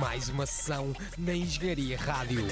Mais uma sessão na Engenharia Rádio.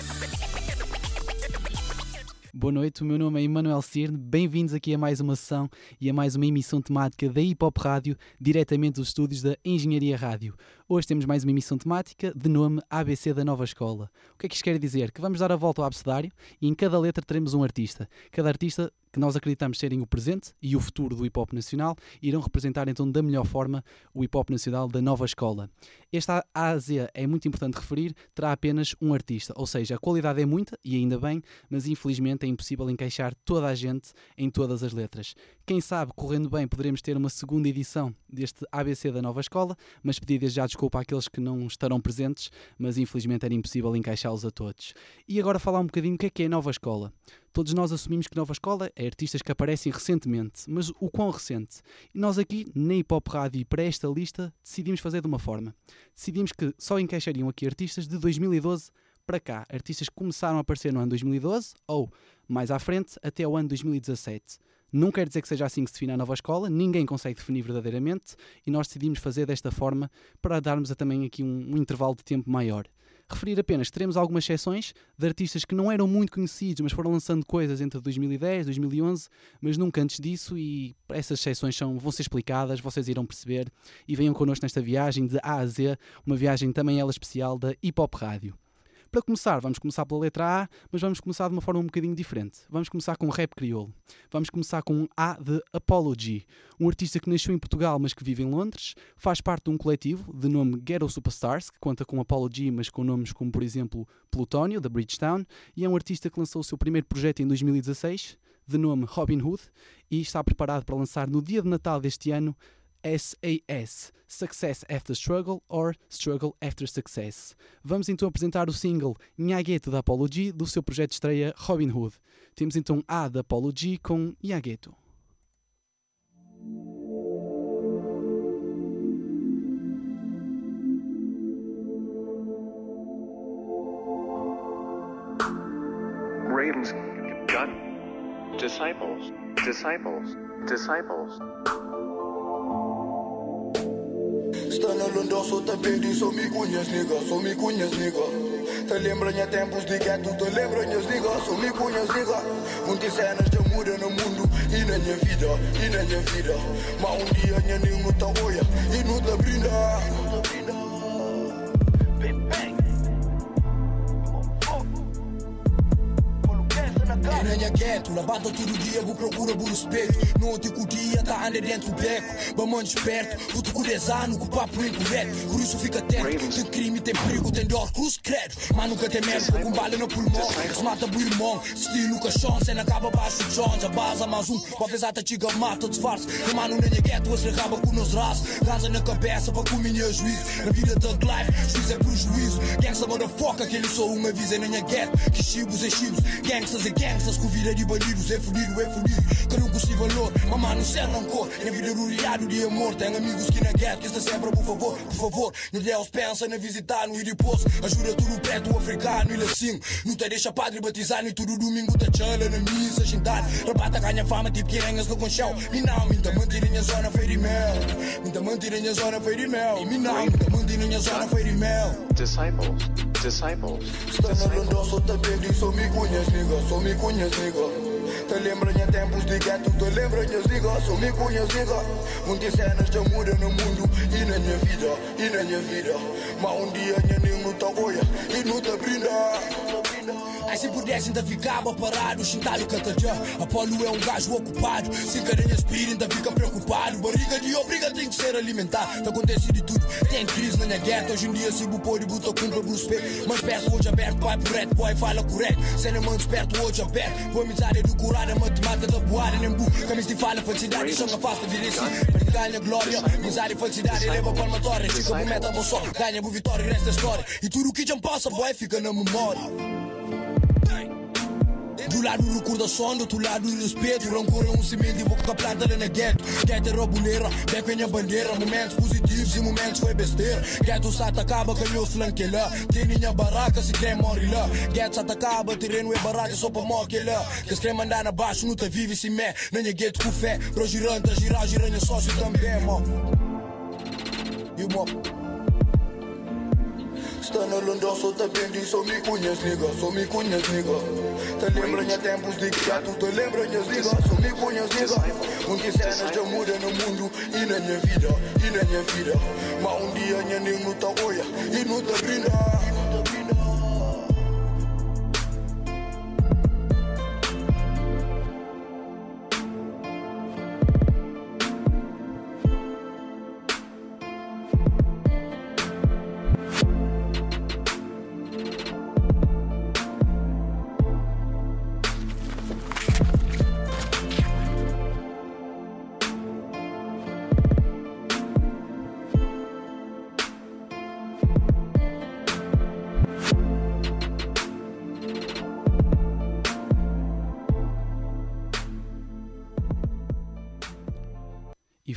Boa noite, o meu nome é Emanuel Cirne, bem-vindos aqui a mais uma sessão e a mais uma emissão temática da Hip Hop Rádio, diretamente dos estúdios da Engenharia Rádio. Hoje temos mais uma emissão temática de nome ABC da Nova Escola. O que é que isto quer dizer? Que vamos dar a volta ao abecedário e em cada letra teremos um artista. Cada artista que nós acreditamos serem o presente e o futuro do hip hop nacional, irão representar então da melhor forma o hip hop nacional da nova escola. Esta AZ é muito importante referir, terá apenas um artista, ou seja, a qualidade é muita e ainda bem, mas infelizmente é impossível encaixar toda a gente em todas as letras. Quem sabe, correndo bem, poderemos ter uma segunda edição deste ABC da nova escola, mas pedi já desculpa àqueles que não estarão presentes, mas infelizmente era impossível encaixá-los a todos. E agora falar um bocadinho o que é que é a nova escola. Todos nós assumimos que Nova Escola é artistas que aparecem recentemente, mas o quão recente? E nós aqui, na Hip Hop Rádio e para esta lista, decidimos fazer de uma forma. Decidimos que só encaixariam aqui artistas de 2012 para cá, artistas que começaram a aparecer no ano 2012 ou, mais à frente, até o ano 2017. Não quer dizer que seja assim que se define a nova escola, ninguém consegue definir verdadeiramente e nós decidimos fazer desta forma para darmos também aqui um, um intervalo de tempo maior. Referir apenas que teremos algumas exceções de artistas que não eram muito conhecidos, mas foram lançando coisas entre 2010 e 2011, mas nunca antes disso, e essas exceções são, vão ser explicadas, vocês irão perceber, e venham connosco nesta viagem de A a Z, uma viagem também ela especial da Hip Hop Rádio. Para começar, vamos começar pela letra A, mas vamos começar de uma forma um bocadinho diferente. Vamos começar com rap crioulo. Vamos começar com um A de Apology, um artista que nasceu em Portugal, mas que vive em Londres, faz parte de um coletivo de nome Ghetto Superstars, que conta com Apology, mas com nomes como, por exemplo, Plutónio, da Bridgetown, e é um artista que lançou o seu primeiro projeto em 2016, de nome Robin Hood, e está preparado para lançar no dia de Natal deste ano SAS, Success After Struggle or Struggle After Success. Vamos então apresentar o single Nhagueto da Apollo G do seu projeto de estreia Robin Hood. Temos então A da Apollo G com Nhagueto. Ravens got disciples, disciples, disciples. Está na London, só te pedi, só me conhece, nigga, só me conhece, nigga. Te lembra minha tempos de gueto, te lembra minhas nigga, só me conhece, nigga. Muitas cenas já mudam no mundo e na minha vida, e na minha vida. Mas um dia minha ninho não te olha e não te brinda. Não te brinda. É na minha gueto, levanta todo dia, vou procura por espelho. No último dia, tá anda dentro do beco. Vamos esperto, vou te cuidar no que o papo é incorreto. Por isso fica atento, tem crime, tem perigo, tem dor, cruz credo. Mas nunca tem medo, com bala no pulmão. Se mata o irmão, se no caixão, cena acaba baixo de chão. Já baza mais um, pra avisar, tá chiga, mata, disfarce. E mano, na minha gueto, você acaba com nos raços. Casa na cabeça, pra comer juízo. Na vida da life, juiz é prejuízo. Gangsta, motherfucker, que ele só uma visa na minha gueto. Que chibos é chibos, gangsters é gangsters. Vida de bandidos, é fudido, é fudido. Que não consigo valor, mamá não serve rancor. Na vida do riado de amor, tem amigos que na gueto. Que está sempre, por favor, por favor. No Deus pensa na visitar, no ir e pôs. Ajuda tudo preto, africano, ele assim. Não te deixa padre batizar, nem todo domingo te chala na missa, xintar. Rabata ganha fama, tipo com chão. Me não, me dá manter minha zona, feira e mel. Me dá manter minha zona, feira e mel. E me não, me dá manter minha zona, feira Disciples, disciples, na te lembra tempos de te lembra nigga. Muitas cenas já mudam no mundo e na minha vida, e na minha vida. Mas um dia minha olha e não te brinda. Aí se pudesse ainda ficava parado, chintalho catajá. Apolo é um gajo ocupado, se carinha aspira ainda fica preocupado. Barriga de obriga tem que ser alimentado. Tá acontece de tudo, tem crise na minha gueta. Hoje em dia se bupou de buta cumpra Bruce P. Mas perto hoje aberto, pai reto, boy fala correto. Cena mano esperto hoje aberto. Vou amizade educada, matemática da boada, nem bu. Camis de fala, felicidade, chama vira assim. Para ganha glória, amizade, felicidade, leva palmatória. Bu meta, bom só, ganha bu vitória, resta história. E tudo o que já passa, boy, fica na memória. Do lado recordação, do outro lado respeito Rancor é um cimento e ficar planta lá na gueto Gueto é robuleira, beco é minha bandeira Momentos positivos e momentos foi besteira Gueto sata acaba com meu flanque lá Tem minha barraca, se quer morre lá Gueto sata acaba, terreno é barraca só pra lá Que se quer mandar na baixo, não te vive se mé Na minha gueto com fé, pro girante, girar, giranha sócio também, mano E o mop. Está na London, sou também de sou me cunhas, nigga, sou me cunhas, nigga. Te lembra minha tempos de que já tu te lembra minhas nigga, sou me cunhas, nigga. Que cenas já muda no mundo e na minha vida, e na minha vida. Mas um dia minha nem não tá olha e não tá brinda.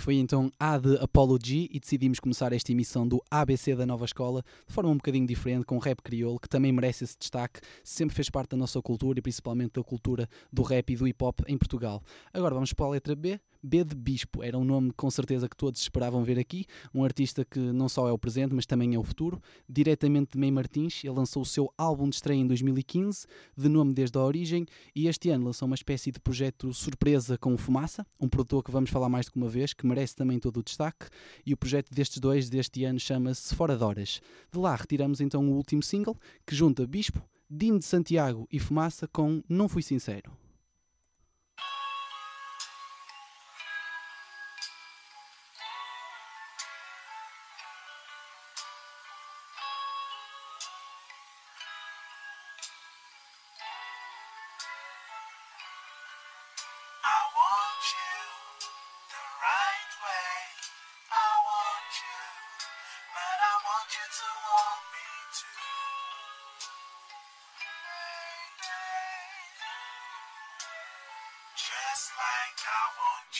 Foi então A de Apology e decidimos começar esta emissão do ABC da Nova Escola de forma um bocadinho diferente, com rap crioulo, que também merece esse destaque, sempre fez parte da nossa cultura e principalmente da cultura do rap e do hip hop em Portugal. Agora vamos para a letra B. B de Bispo era um nome com certeza que todos esperavam ver aqui, um artista que não só é o presente, mas também é o futuro. Diretamente de Mei Martins, ele lançou o seu álbum de estreia em 2015, de nome desde a origem, e este ano lançou uma espécie de projeto surpresa com Fumaça, um produtor que vamos falar mais que uma vez, que merece também todo o destaque, e o projeto destes dois deste ano chama-se Fora de Horas. De lá retiramos então o último single, que junta Bispo, Dino de Santiago e Fumaça com Não Fui Sincero.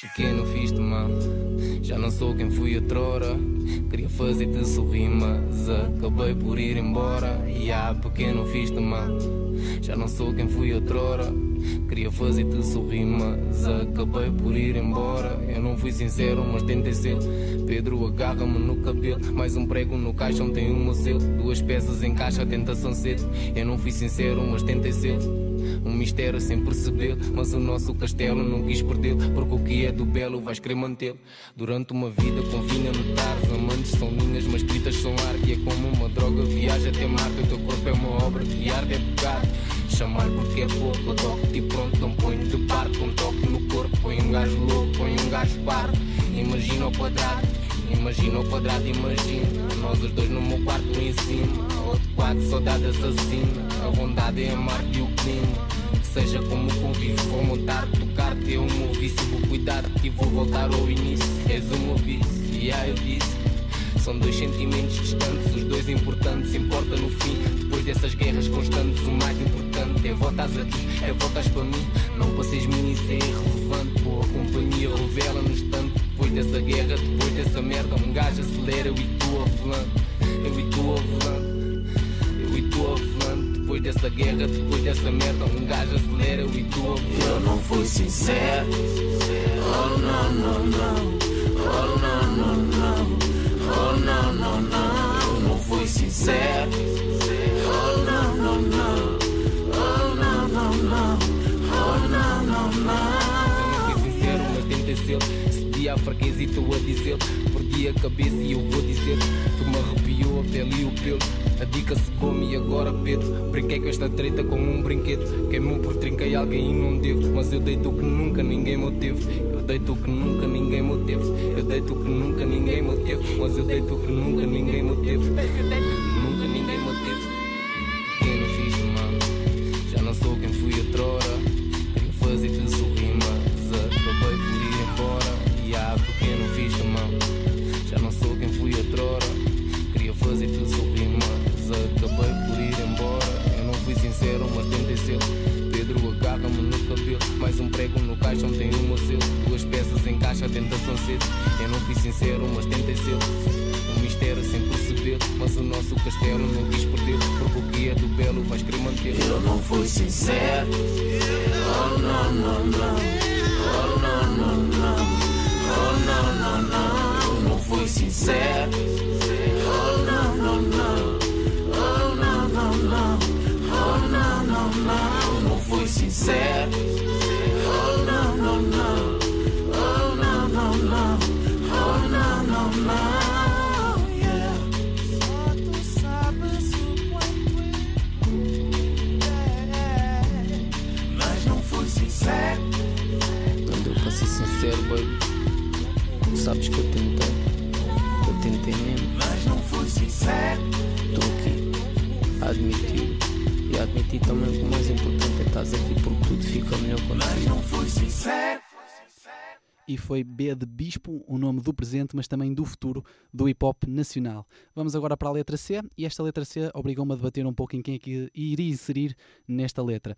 Pequeno fiz-te mal, já não sou quem fui outrora. Queria fazer-te sorrir, mas acabei por ir embora. E ah, pequeno fiz-te mal, já não sou quem fui outrora. Queria fazer-te sorrir, mas acabei por ir embora. Eu não fui sincero, mas tentei ser. Pedro agarra-me no cabelo, mais um prego no caixão tem o meu selo. Duas peças em caixa, tentação cedo. Eu não fui sincero, mas tentei ser. Um mistério sem perceber, mas o nosso castelo não quis perdê-lo. Porque o que é do belo vais querer mantê-lo. Durante uma vida confina notares, amantes são linhas, mas escritas são arte. E é como uma droga, viaja até Marte. O teu corpo é uma obra que arde, é pecado. Chamar porque é pouco, eu toco-te e pronto, não ponho de parte. Um toque no corpo, põe um gajo louco, põe um gajo pardo. Imagina o quadrado. Imagina o quadrado, imagina Nós os dois no meu quarto em cima Outro quarto, saudade assassina A vontade é amar-te e o clima seja como convivo, vou montar Tocar-te o meu vício, vou cuidar E vou voltar ao início És o meu vício, e aí eu disse são dois sentimentos distantes, os dois importantes. Importa no fim, depois dessas guerras constantes, o mais importante é voltas aqui, é voltas para mim. Não passeis mim, isso é irrelevante. Boa companhia revela-nos tanto. Depois dessa guerra, depois dessa merda, um gajo acelera, eu e tu ao volante. Eu e tu ao volante. Eu e tu ao volante. Depois dessa guerra, depois dessa merda, um gajo acelera, eu e tu ao volante. Eu não fui sincero. Oh não, não, não. Oh não, não, não. Oh não, não, não. Eu não fui sincero. Tentei ser. Cedi à fraqueza e estou a dizer. Perdi a cabeça e eu vou dizer. Tu me arrepiou a pele e o pelo. A dica se come e agora Pedro. Brinquei com esta treta como um brinquedo. Queimou por trinquei alguém e não devo. Mas eu dei tu que nunca ninguém me teve. Eu dei tu que nunca ninguém me teve. Eu dei tu que nunca ninguém me teve. Mas eu dei tu que nunca ninguém me teve. A admitir. E a admitir também que o mais importante é estás aqui porque tudo fica melhor Mas contigo. não fui sincero. E foi B de Bispo, o nome do presente, mas também do futuro do hip hop nacional. Vamos agora para a letra C, e esta letra C obrigou-me a debater um pouco em quem é que iria inserir nesta letra.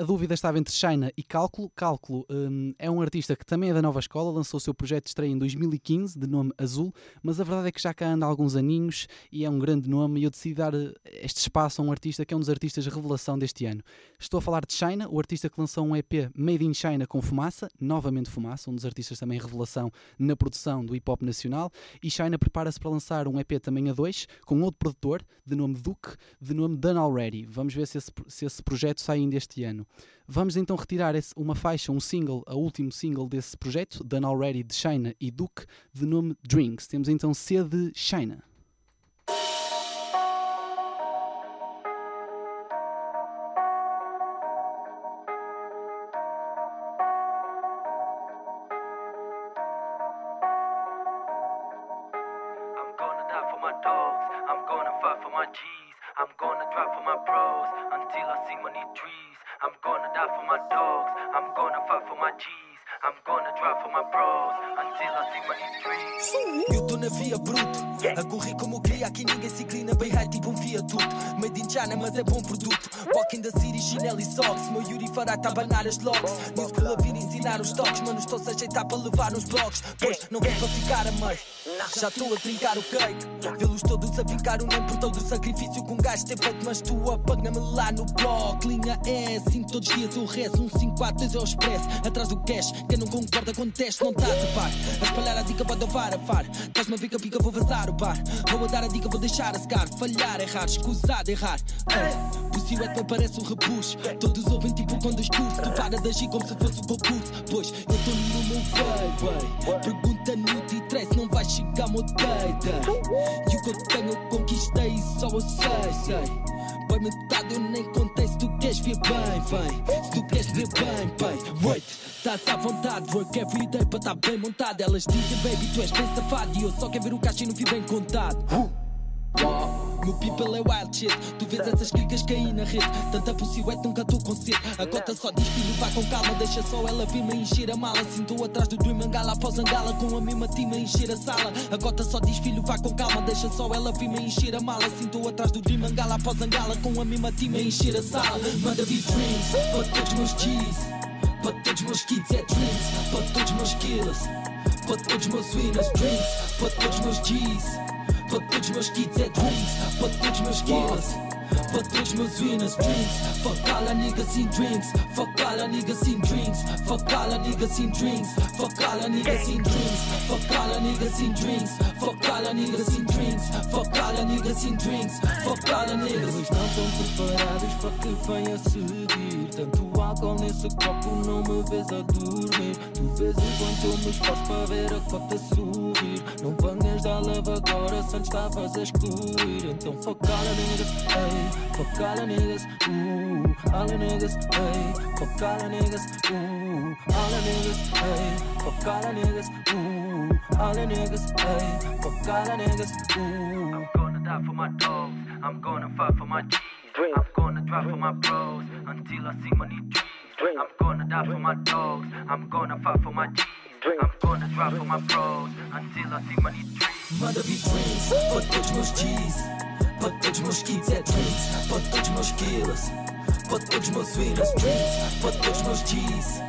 A dúvida estava entre China e Cálculo. Cálculo hum, é um artista que também é da nova escola, lançou o seu projeto de estreia em 2015, de nome Azul, mas a verdade é que já cá anda há alguns aninhos e é um grande nome e eu decidi dar eh, este espaço a um artista que é um dos artistas revelação deste ano. Estou a falar de China, o artista que lançou um EP Made in China com Fumaça, novamente Fumaça, um dos artistas também revelação na produção do hip hop nacional, e China prepara-se para lançar um EP também a dois, com outro produtor, de nome Duke, de nome Done Already. Vamos ver se esse, se esse projeto sai ainda este ano. Vamos então retirar esse- uma faixa, um single, a último single desse projeto, Done Already de China e Duke, de nome Drinks. Temos então C de China. Mas é bom produto. Walk in the city, chinelo e socks. Meu Yuri fará tá banar as locks. New school a vir ensinar os toques Mano, estou-se a ajeitar para levar nos blocos. Pois, não vem para ficar a meio Já estou a trincar o cake. Vê-los todos a ficar o nem por todo o sacrifício Que um gajo tem feito, mas tu apaga-me lá no bloco. Linha é assim, todos os dias eu rezo Um 5, 4, 2 é o expresso. Atrás do cash, quem não concorda com o teste Não estás a par, a espalhar a dica pode levar a far. Estás-me a pica, pica, vou vazar o bar. Vou a dar a dica, vou deixar a secar. Falhar, errar, escusado, errar Ei, Possível é que me parece um repuxo Todos ouvem tipo com discurso Tu para de agir como se fosse um concurso Pois eu estou no meu vai, vai Pergunta no T3 não vai chegar data E o que eu tenho eu conquistei só eu sei, sei. Boy, metade eu nem contei Se tu queres ver bem, vem. Se tu queres ver bem, bem Wait, estás à vontade Work every day para estar bem montado. Elas dizem, baby, tu és bem safado. E eu só quero ver o caixa e não fui bem contado. Meu people é wild shit. Tu vês essas clicas cair na rede. Tanta possível nunca estou com A cota só diz filho, vá com calma. Deixa só ela vir-me encher a mala. Estou atrás do dream Angala após angala Com a mesma tima encher a sala. A cota só diz filho, vá com calma. Deixa só ela vir-me encher a mala. Estou atrás do dream Angala após angala Com a mesma tima encher a sala. Manda vir dreams Para todos meus G's Para todos meus kids é dreams Para todos meus killers. Para todos meus winners Dreams Para todos meus G's para todos meus kids é drinks Para todos meus killers Para todos meus winners drinks Fuck all a niggas in drinks Fuck all a niggas in drinks Fuck all a niggas in drinks Fuck all a niggas in drinks Fuck all a niggas in drinks Fuck all a niggas in drinks Fuck all a niggas in drinks Fuck all a niggas Eles não estão preparados para que venha a seguir Tanto álcool nesse copo não me vês a dormir Tu vês enquanto eu me esforço para ver a cota subir Não venhas agora se antes estavas a excluir Então all niggas, Fuck all niggas, uh All niggas, Fuck all niggas, uh All niggas, Fuck all niggas, uh All niggas, Fuck all niggas, uh I'm gonna die for my dogs. I'm gonna fight for my G's. I'm gonna drive for my bros until I see money. I'm gonna die for my dogs. I'm gonna fight for my G's. I'm gonna drive for my bros until I see money trees. Manda vir drinks Para todos meus G's Para todos meus kids é drinks. Para todos meus killers. Para todos meus winners drinks. Para todos meus G's.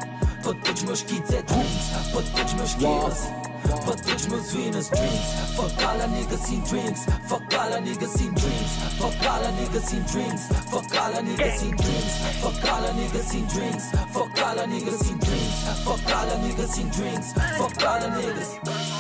Para todos meus kids é drinks. Para todos meus killers Para todos meus winners drinks Fuck all a niggas in drinks Fuck all a niggas in drinks Fuck all a niggas in drinks Fuck all a niggas in drinks Fuck all a niggas in drinks Fuck all a niggas in drinks Fuck all a niggas in drinks Fuck all a niggas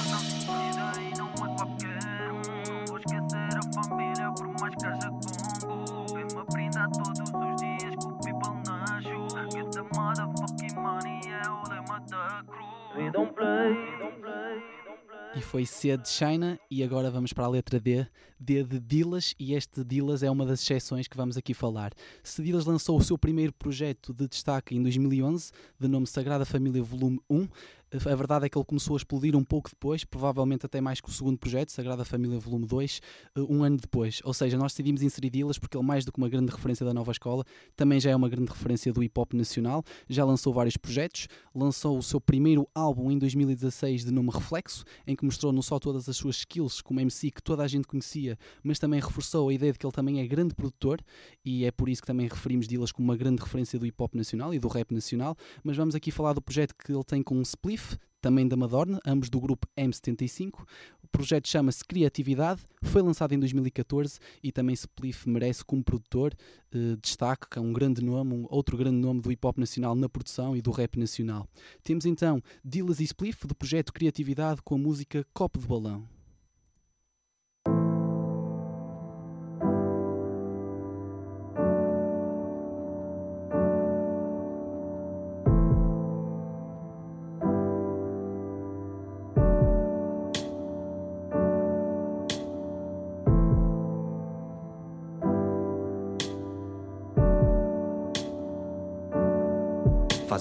E foi C de China e agora vamos para a letra D, D de Dillas e este Dillas é uma das exceções que vamos aqui falar. Se Dillas lançou o seu primeiro projeto de destaque em 2011, de nome Sagrada Família Volume 1, a verdade é que ele começou a explodir um pouco depois, provavelmente até mais que o segundo projeto, Sagrada Família Volume 2, eh, um ano depois. Ou seja, nós decidimos inserir Dillas porque ele, mais do que uma grande referência da nova escola, também já é uma grande referência do hip hop nacional. Já lançou vários projetos, lançou o seu primeiro álbum em 2016 de nome Reflexo, em que mostrou não só todas as suas skills como MC que toda a gente conhecia, mas também reforçou a ideia de que ele também é grande produtor e é por isso que também referimos Dillas como uma grande referência do hip hop nacional e do rap nacional. Mas vamos aqui falar do projeto que ele tem com o Spliff, também da Madorna, ambos do grupo M75. O projeto chama-se Criatividade, foi lançado em 2014 e também Spliff merece como produtor eh, destaque, que é um grande nome, um outro grande nome do hip hop nacional na produção e do rap nacional. Temos então Dillas e Spliff do projeto Criatividade com a música Copo de Balão.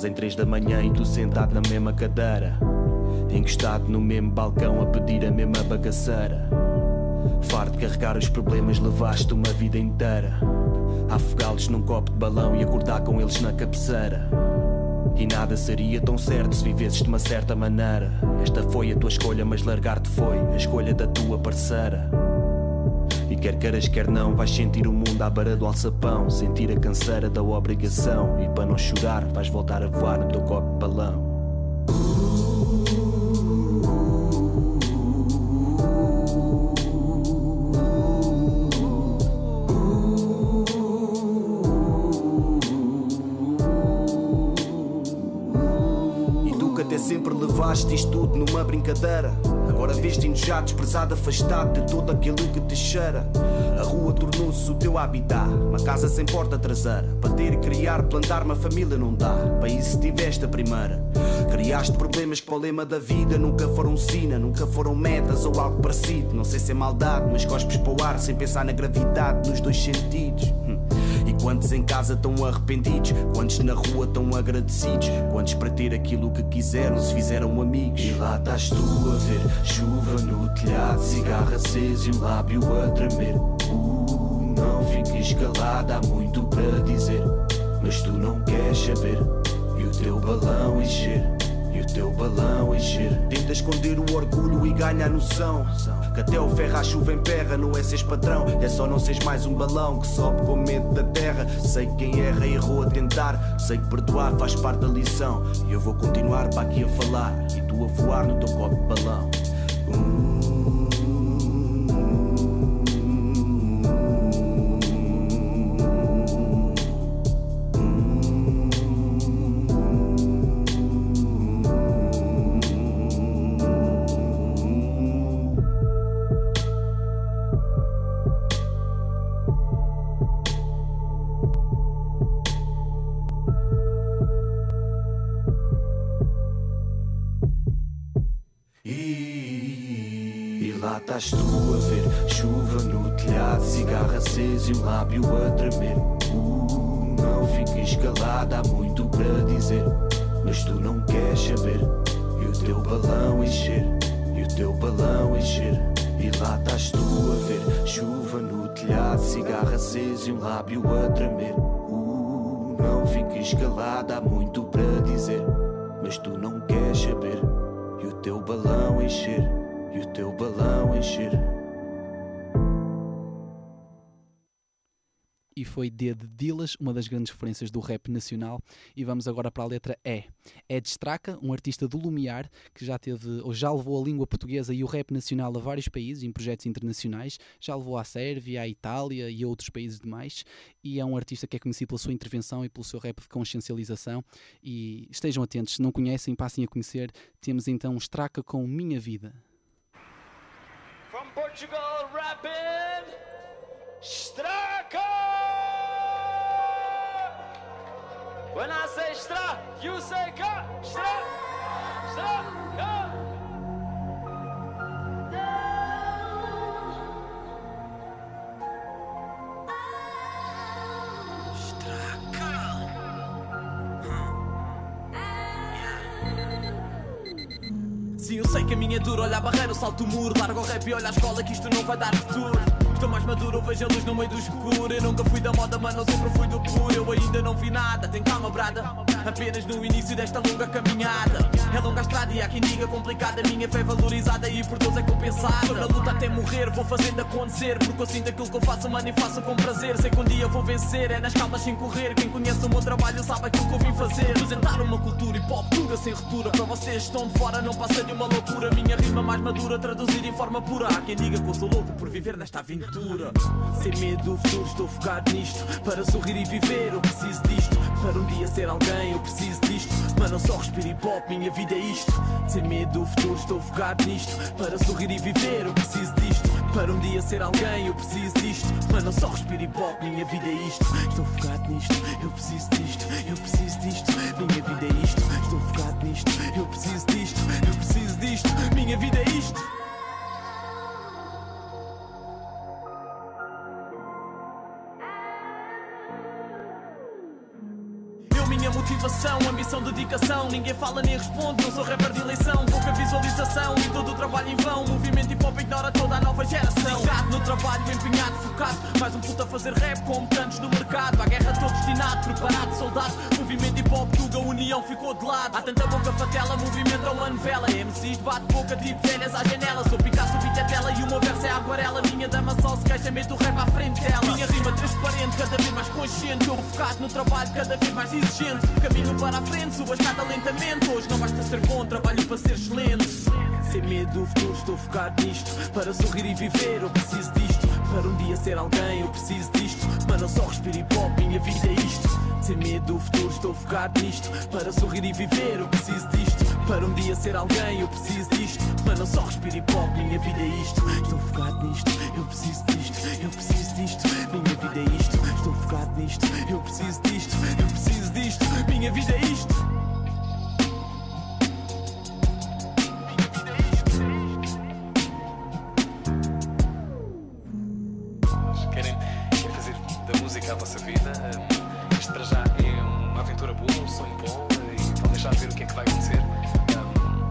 Fazem três da manhã e tu sentado na mesma cadeira Encostado no mesmo balcão a pedir a mesma bagaceira. Farto de carregar os problemas levaste uma vida inteira Afogá-los num copo de balão e acordar com eles na cabeceira. E nada seria tão certo se vivesses de uma certa maneira. Esta foi a tua escolha mas largar-te foi a escolha da tua parceira quer queiras, quer não, vais sentir o mundo à beira do alçapão. Sentir a canseira da obrigação. E para não chorar, vais voltar a voar no teu copo de balão. Sempre levaste isto tudo numa brincadeira. Agora vês-te já desprezado, afastado de todo aquilo que te cheira. Rua tornou-se o teu habitat, uma casa sem porta traseira. Para ter, criar, plantar uma família não dá. Para isso tiveste a primeira. Criaste problemas para o lema da vida nunca foram sina, nunca foram metas ou algo parecido. Não sei se é maldade, mas cospes para o ar sem pensar na gravidade nos dois sentidos. Hum. E quantos em casa estão arrependidos? Quantos na rua estão agradecidos? Quantos para ter aquilo que quiseram se fizeram amigos? E lá estás tu a ver chuva no telhado, cigarro aceso e o lábio a tremer. Uh, não fiques calada, há muito para dizer, mas tu não queres saber. E o teu balão encher. E o teu balão encher. Tenta esconder o orgulho e ganha a noção. Que até o ferro à chuva emperra Não é seres patrão, é só não seres mais um balão Que sobe com medo da terra. Sei que quem erra errou a tentar. Sei que perdoar faz parte da lição. E eu vou continuar para aqui a falar. E tu a voar no teu copo de balão. E, lábio a tremer. Uh, não fiques calada, há muito foi D de Dillas, uma das grandes referências do rap nacional. E vamos agora para a letra E. É de Straca, um artista do Lumiar, que já teve ou já levou a língua portuguesa e o rap nacional a vários países, em projetos internacionais, já levou à Sérvia, à Itália e a outros países demais. E é um artista que é conhecido pela sua intervenção e pelo seu rap de consciencialização. E estejam atentos, se não conhecem, passem a conhecer. Temos então Straca com Minha Vida. From Portugal, rapid Straka! When I say stra, you say ka, stra, Straca! Sim, eu sei que a minha é dura, olha a barreira, eu salto o muro, largo o rap e olha a escola que isto não vai dar futuro. Estou mais maduro, vejo a luz no meio do escuro. Eu nunca fui da moda, mano, eu sempre fui do puro. Eu ainda não vi nada, tem calma, brada. Apenas no início desta longa caminhada. É longa a estrada e há quem diga complicada. Minha fé é valorizada e por todos é compensada. Estou na luta até morrer, vou fazendo acontecer. Porque eu sinto aquilo que eu faço, mano, e faço com prazer. Sei que um dia vou vencer, é nas calmas sem correr. Quem conhece o meu trabalho sabe aquilo que eu vim fazer. Apresentar uma cultura e pop pura sem ruptura. Para vocês estão de fora, não passa de uma loucura. Minha rima mais madura, traduzida em forma pura. Há quem diga que eu sou louco por viver nesta aventura. Sem medo do futuro, estou focado nisto. Para sorrir e viver, eu preciso disto. Para um dia ser alguém, eu preciso disto. Mano, eu só respiro hip hop, minha vida é isto. Sem medo do futuro, estou focado nisto. Para sorrir e viver, eu preciso disto. Para um dia ser alguém, eu preciso disto. Mano, eu só respiro hip hop, minha vida é isto. Estou focado nisto, eu preciso disto. Eu preciso disto, minha vida é isto. Estou focado nisto, eu preciso disto. Eu preciso disto, minha vida é isto. Motivação, ambição, dedicação. Ninguém fala nem responde, não sou rapper de eleição. Pouca visualização e todo o trabalho em vão. Movimento hip hop ignora toda a nova geração. Ligado no trabalho, empenhado, focado. Mais um puto a fazer rap, como tantos no mercado. À guerra todo destinado, preparado, soldado. Movimento hip hop, Tuga, união ficou de lado. Há tanta boca fatela, movimento é uma novela. MCs bate boca, tipo velhas à janela. Sou Picasso, é tela e meu verso é aquarela. Minha dama só se queixa, mete o rap à frente dela. Minha rima transparente, cada vez mais consciente. Eu focado no trabalho, cada vez mais exigente. Caminho para a frente, subo a escada lentamente. Hoje não basta ser bom, trabalho para ser excelente. Sem medo do futuro, estou focado nisto. Para sorrir e viver, eu preciso disto. Para um dia ser alguém, eu preciso disto. Mano, eu só respiro hip hop, minha vida é isto. Sem medo do futuro, estou focado nisto. Para sorrir e viver, eu preciso disto. Para um dia ser alguém, eu preciso disto. Mano, eu só respiro hip hop, minha vida é isto. Estou focado nisto, eu preciso disto. Eu preciso disto, minha vida é isto. Estou focado nisto, eu preciso disto. Eu preciso minha vida é isto. Querem, querem fazer da música a vossa vida? Hum, isto para já é uma aventura boa, um sonho bom e vão deixar ver o que é que vai acontecer.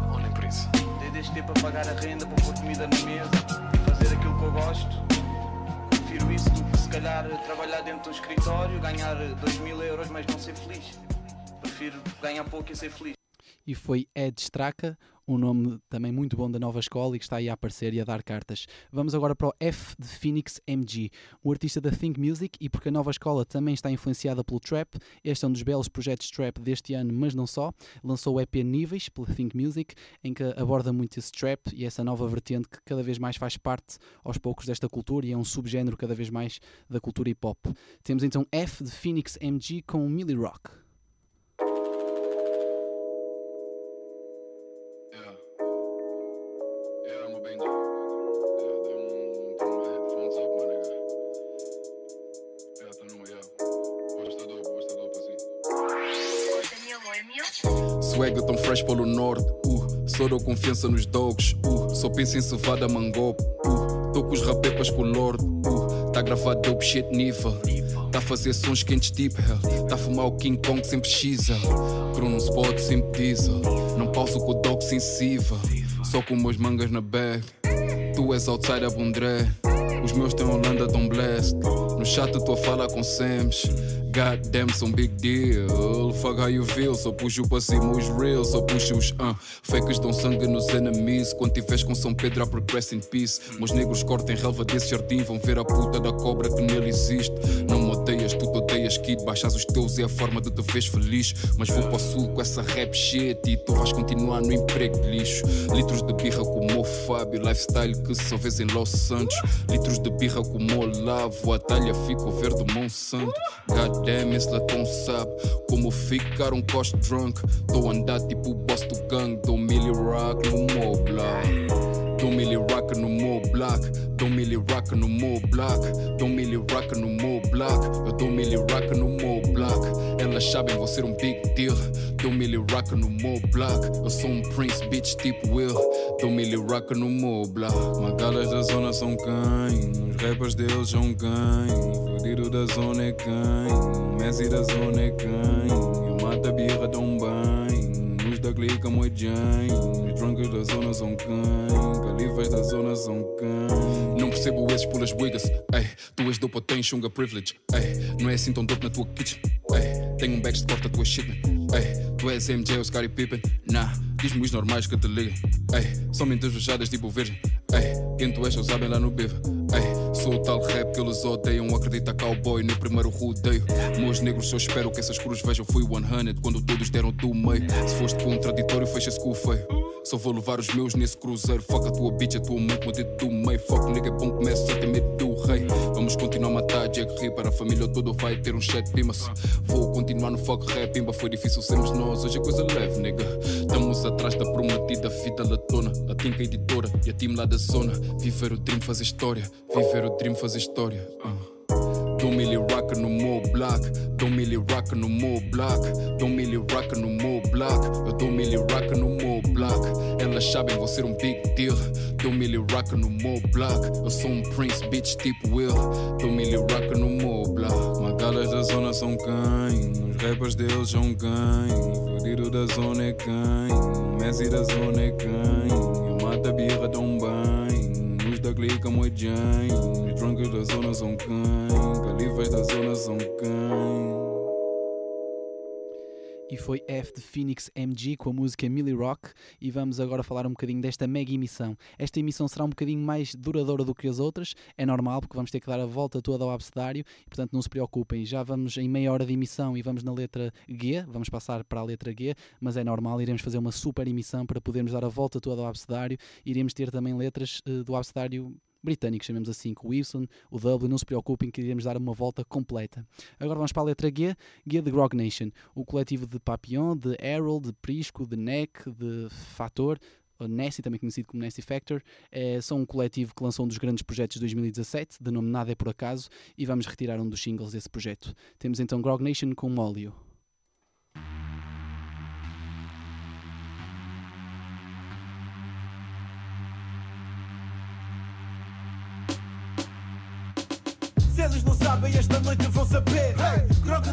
Ou nem por isso. Desde este tempo a pagar a renda para pôr comida na mesa e fazer aquilo que eu gosto. Prefiro isso do que se calhar trabalhar dentro do escritório, ganhar 2 mil euros, mas não ser feliz. Prefiro ganhar pouco e ser feliz. e foi Ed Straka, um nome também muito bom da nova escola e que está aí a aparecer e a dar cartas. Vamos agora para o F de Phoenix MG, o artista da Think Music e porque a nova escola também está influenciada pelo trap, este é um dos belos projetos trap deste ano, mas não só. Lançou o EP Níveis pela Think Music, em que aborda muito esse trap e essa nova vertente que cada vez mais faz parte aos poucos desta cultura e é um subgénero cada vez mais da cultura hip hop. Temos então F de Phoenix MG com Millie Rock. Swag tão fresh pelo norte, uh, só dou confiança nos dogs, uh, só penso em cevada mangope, uh, tô com os rapepas com o lord, uh, tá gravado dope shit nível, tá a fazer sons quentes tipo hell, tá a fumar o King Kong sem pesquisa, Crono spot sempre diesel, não pauso com o dog sensível, só com meus mangas na bag, tu és outsider bundré, os meus têm Holanda tão blessed, no chat tu a fala com Sams. God damn, some big deal. Fuck how you feel. Só puxo para cima os reels. Só puxo os uh. fakes dão sangue nos enemies. Quando tiveres com São Pedro, a progress in peace. Meus negros cortem relva desse jardim. Vão ver a puta da cobra que nele existe. Não kid. Baixas os teus é a forma de te veres feliz. Mas vou para o sul com essa rap shit. E tu vais continuar no emprego de lixo. Litros de birra como o Fábio. Lifestyle que só vês em Los Santos. Litros de birra como o Olavo. A talha fica o verde Monsanto. God damn, esse latão sabe como ficar um cost drunk. Tô a andar tipo o boss do gang. Dou milli rock no block. Dou milli rock no meu block. Dou milli rock no meu block. Dou milli rock no meu block. Eu dou milli rock no meu block. Elas sabem, vou ser um big deal. Dou milli rock no meu block. Eu sou um prince, bitch, tipo Will. Dou milli rock no meu block. Magalas da zona são quem? Os rappers deles são quem? Fudido da zona é? O Messi da zona é quem? Eu mato a birra, da clica, muito Jane. Os drunkers da zona são quem? Califas da zona são quem? Percebo esses pulas wigas. Ei, tu és dope ou tens chunga privilege. Ei, não é assim tão dope na tua kitchen. Ei, tenho um bags de corta tua shit, man. Ei, tu és MJ ou Scottie Pippen. Nah, diz-me os normais que te ligam. Ei, são mentes fechadas tipo virgem. Ei, quem tu és, só sabem lá no biva. Ei, sou o tal rap que eles odeiam. Acredita cowboy no primeiro rodeio. Meus negros, só espero que essas cruzes vejam. Fui 100 quando todos deram do meio. Se foste contraditório, fecha-se com o feio. Só vou levar os meus nesse cruzeiro. Fuck a tua bitch, a tua mãe, o dedo do meio. Fuck nigga, é bom, começa a ter medo do rei. Vamos continuar a matar Jack Ri para a família toda vai ter um cheque pimas. Vou continuar no fuck rap, imba. Foi difícil sermos nós, hoje é coisa leve, nigga. Estamos atrás da prometida fita latona. A Tinka editora e a time lá da zona. Viver o dream, fazer história. Viver o dream, fazer história. Uh. Dou milli rock no meu block. Dou milli rock no meu block. Dou milli rock no meu. Eu dou milli rock no meu block. Elas sabem, vou ser um big deal. Dou milli rock no meu. Eu sou um prince, bitch, tipo Will. Dou milli rock no meu block. Magalas da zona são quem? Os rappers deles são quem? Fudido da zona é quem? Messi da zona é quem? Eu mato a birra, dão bem. Os da clica, muito Jane. Os drunkers da zona são quem? Da zona são quem? e foi F de Phoenix MG com a música Millie Rock. E vamos agora falar um bocadinho desta mega emissão. Esta emissão será um bocadinho mais duradoura do que as outras, é normal porque vamos ter que dar a volta toda ao abcedário e portanto não se preocupem, já vamos em meia hora de emissão e vamos na letra G, vamos passar para a letra G, mas é normal, iremos fazer uma super emissão para podermos dar a volta toda ao abcedário, iremos ter também letras uh, do abcedário britânicos, chamemos assim, com o Y, o W, não se preocupem que iremos dar uma volta completa. Agora vamos para a letra G, G de Grog Nation, o coletivo de Papillon, de Errol, de Prisco, de Neck, de Fator, Nessie, também conhecido como Nessie Factor, é, são um coletivo que lançou um dos grandes projetos de 2017, de nome Nada é Por Acaso, e vamos retirar um dos singles desse projeto. Temos então Grog Nation com Molio. Se eles não sabem, esta noite vão saber. Hey!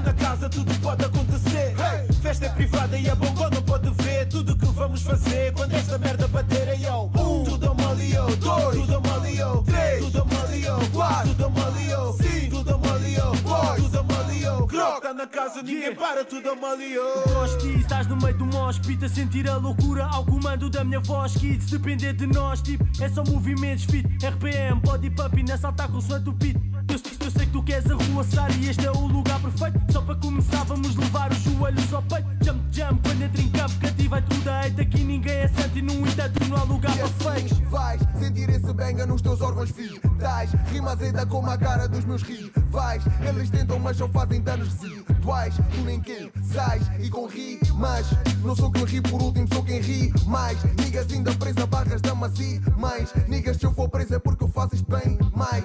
Na casa, tudo pode acontecer. Hey! Festa é privada e a bongo não pode ver. Tudo que vamos fazer quando esta merda bater é yo. Um, tudo malio, dois, tudo malio, três, tudo malio, quatro, tudo malio, cinco, tudo malio, boys, tudo malio. Grog tá na casa, ninguém para, tudo malio. Gosto disso, estás no meio do mospita a sentir a loucura ao comando da minha voz. Kids, depender de nós, tipo, é só movimentos fit. RPM, body pump e nessa o suante o pit. Eu, eu sei que tu queres arruaçar e este é o lugar perfeito. Só para começar, vamos levar os joelhos ao peito. Jump, jump, quando entra em campo, cativa tudo a hate. Aqui ninguém é santo e no entanto não há lugar E para assim fakes. vais sentir esse benga nos teus órgãos vitais Rimas ainda como a cara dos meus rivais Eles tentam mas só fazem danos residuais Tu nem quem sais e com rimas Não sou quem ri por último, sou quem ri mais Niggas ainda presa, barras, damas e mães Niggas se eu for presa é porque eu faço isto bem mais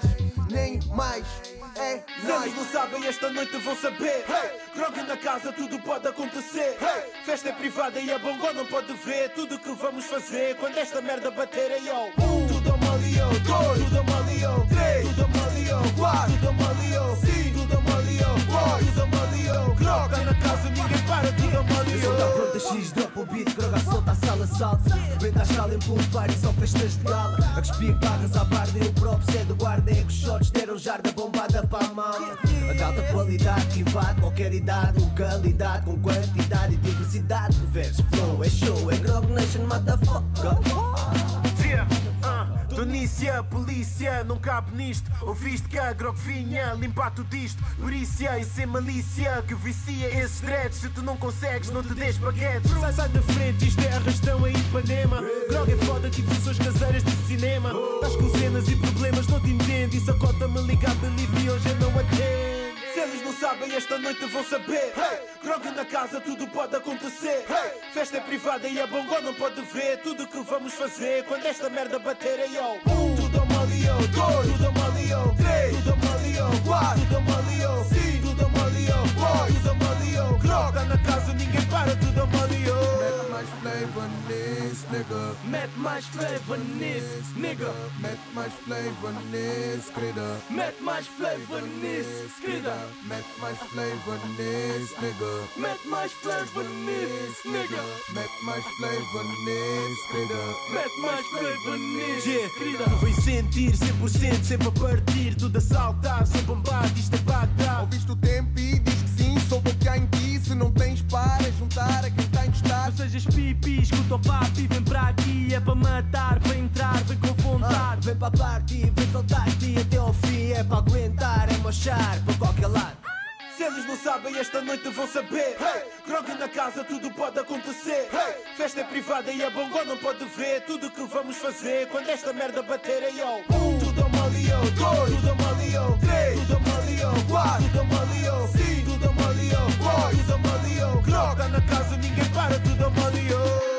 Nem mais é Se eles não sabem, esta noite vão saber. Hey! Grog na casa, tudo pode acontecer. Hey! Festa é privada e a bongo não pode ver. Tudo que vamos fazer quando esta merda bater é yo. Um, tudo malio, dois, tudo malio, três, tudo malio, quatro, tudo malio, cinco, tudo malio, boys, tudo na casa, ninguém para, tudo malio. Eu tá pronta X double beat, droga solta a sala salta Rebenta a escala em pool party, só festas de gala. A cuspir barras à barda e o próprio é do guarda É que os shots deram jarda bombada para a malma A de alta qualidade que invade qualquer idade Localidade com quantidade e diversidade. De versos Flow é show, é Grog Nation, motherfucker. Yeah, ah, Tunícia, polícia, não cabe nisto. Ouviste que a grog vinha limpar tudo isto. Perícia e sem malícia que vicia esses dreads. Se tu não consegues, não te des baguete. Sai, sai da frente, isto é arrastão em Ipanema. Grog é foda, tipo sessões caseiras de cinema. Estás com cenas e problemas, não te entendo. E sacota-me ligar, believe me, hoje eu não atendo. Se eles não sabem, esta noite vão saber. Hey! Grog na casa, tudo pode acontecer. Hey! Festa é privada e a bongo não pode ver. Tudo que vamos fazer quando esta merda bater é yo. Um, tudo malio, dois, tudo malio, três, tudo malio, quatro, tudo malio, cinco, tudo malio, boys, tudo malio. Grog, na casa, ninguém para, nigga. Mete mais flavor nisso, nigga. Mete mais flavor nisso, querida. Mete mais flavor nisso, querida. Mete mais flavor nisso, nigga. Mete mais flavor nisso, nigga. Mete mais flavor nisso, querida. Mete mais flavor nisso, querida. Tu vais sentir 100% sempre a partir. Tudo a saltar, sem bombar, isto é Bagdá. Ouviste o tempo e diz que sim Sou o que há em ti, se não tens para juntar a sejas pipi, escuta o papi Vem para aqui, é para matar, para entrar, vem com vontade. Ah, Vem para a party, vem soltar-te até ao fim. É para aguentar, é mochar para qualquer lado. Se eles não sabem, esta noite vão saber. Hey! Grog na casa, tudo pode acontecer. Hey! Festa é privada e a bongo não pode ver Tudo que vamos fazer. Quando esta merda bater aí ó um, Tudo a malio, dois, tudo a malio Três, tudo malio, quatro, tudo malio Cinco, tudo malio, boy, tudo a malio Tá na casa, ninguém para, tudo a oh.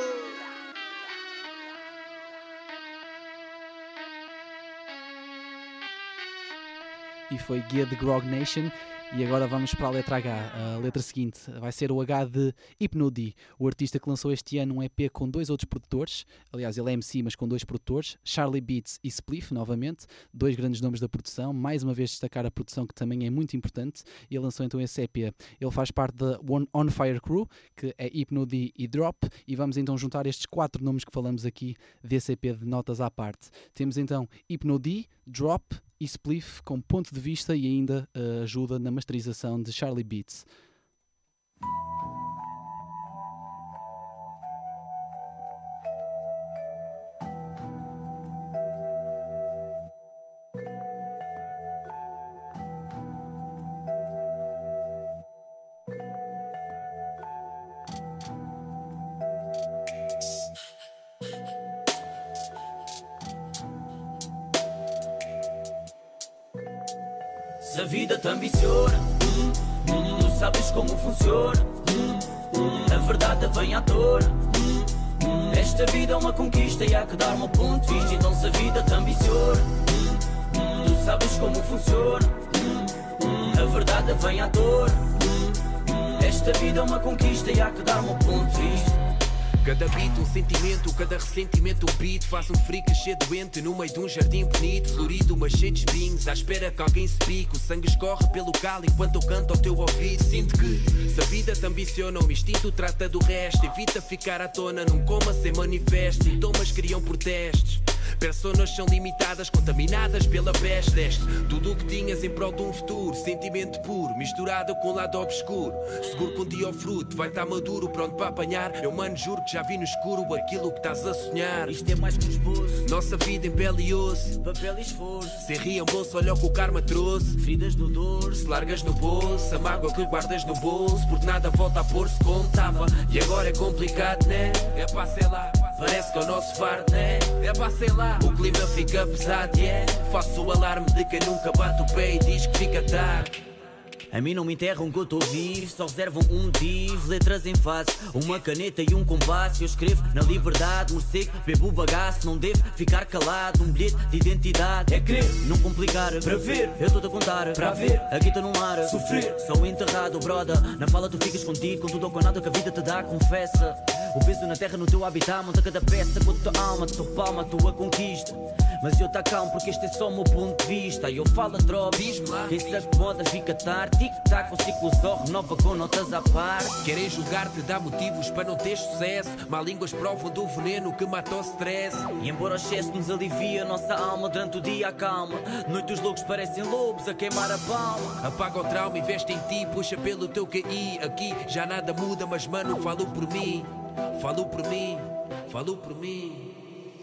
e foi Grog Nation. E agora vamos para a letra H. A letra seguinte vai ser o H de Hypnody, o artista que lançou este ano um EP com dois outros produtores. Aliás, ele é MC, mas com dois produtores, Charlie Beats e Spliff, novamente, dois grandes nomes da produção. Mais uma vez destacar a produção, que também é muito importante. Ele lançou então esse EP. Ele faz parte da One On Fire Crew, que é Hypnody e Drop. E vamos então juntar estes quatro nomes que falamos aqui desse EP de notas à parte. Temos então Hypnody, Drop e Spliff com ponto de vista e ainda uh, ajuda na masterização de Charlie Beats. Há que dar um ponto de vista. Então, se a vida te ambiciona, tu sabes como funciona. a verdade vem à hum, esta vida é uma conquista e há que dar um ponto de vista. Cada beat um sentimento, cada ressentimento um beat. Faz um freak cheio doente no meio de um jardim bonito. Florido, mas cheio de espinhos, à espera que alguém se pique. O sangue escorre pelo calo enquanto eu canto ao teu ouvido. Sinto que, se a vida te ambiciona, o instinto trata do resto. Evita ficar à tona, não coma sem manifesto. Sintomas criam protestos Personas são limitadas, contaminadas pela peste deste. Tudo o que tinhas em prol de um futuro Sentimento puro, misturado com o lado obscuro. Seguro que um dia o fruto vai estar maduro Pronto para apanhar. Eu mano juro que já vi no escuro aquilo que estás a sonhar. Isto é mais que um esboço. Nossa vida em pele e osso. Papel e esforço. Sem reembolso, olha o que o karma trouxe. Feridas no dorso. Se largas no bolso A mágoa que guardas no bolso. Porque nada volta a pôr-se como estava. E agora é complicado, né? É pá, sei lá Parece que é o nosso fardo, né? É pá, sei lá O clima fica pesado, yeah Faço o alarme de quem nunca bate o pé E diz que fica tarde A mim não me enterram que eu estou vivo, só reservam um motivo. Letras em face, uma caneta e um compasso. Eu escrevo na liberdade, morcego, bebo bagaço. Não devo ficar calado, um bilhete de identidade. É querer, não complicar, para ver. Eu estou a contar, para ver. Aqui estou num ar, sofrer. Sou enterrado, broda. Na fala tu ficas contigo, com tudo ou com nada que a vida te dá, confessa. O peso na terra, no teu habitat, monta cada peça com a tua alma, tua palma, a tua conquista. Mas eu tá calmo porque este é só o meu ponto de vista. Eu falo a drop, quem se acomoda fica tarde. Tic-tac, o ciclo só renova com notas à parte. Querem julgar-te, dá motivos para não ter sucesso Má línguas provam do veneno que mata o stress E embora o excesso nos alivia, nossa alma durante o dia acalma. Noite os loucos parecem lobos a queimar a palma. Apaga o trauma, investe em ti, puxa pelo teu QI Aqui já nada muda, mas mano, falo por mim Falo por mim, falo por mim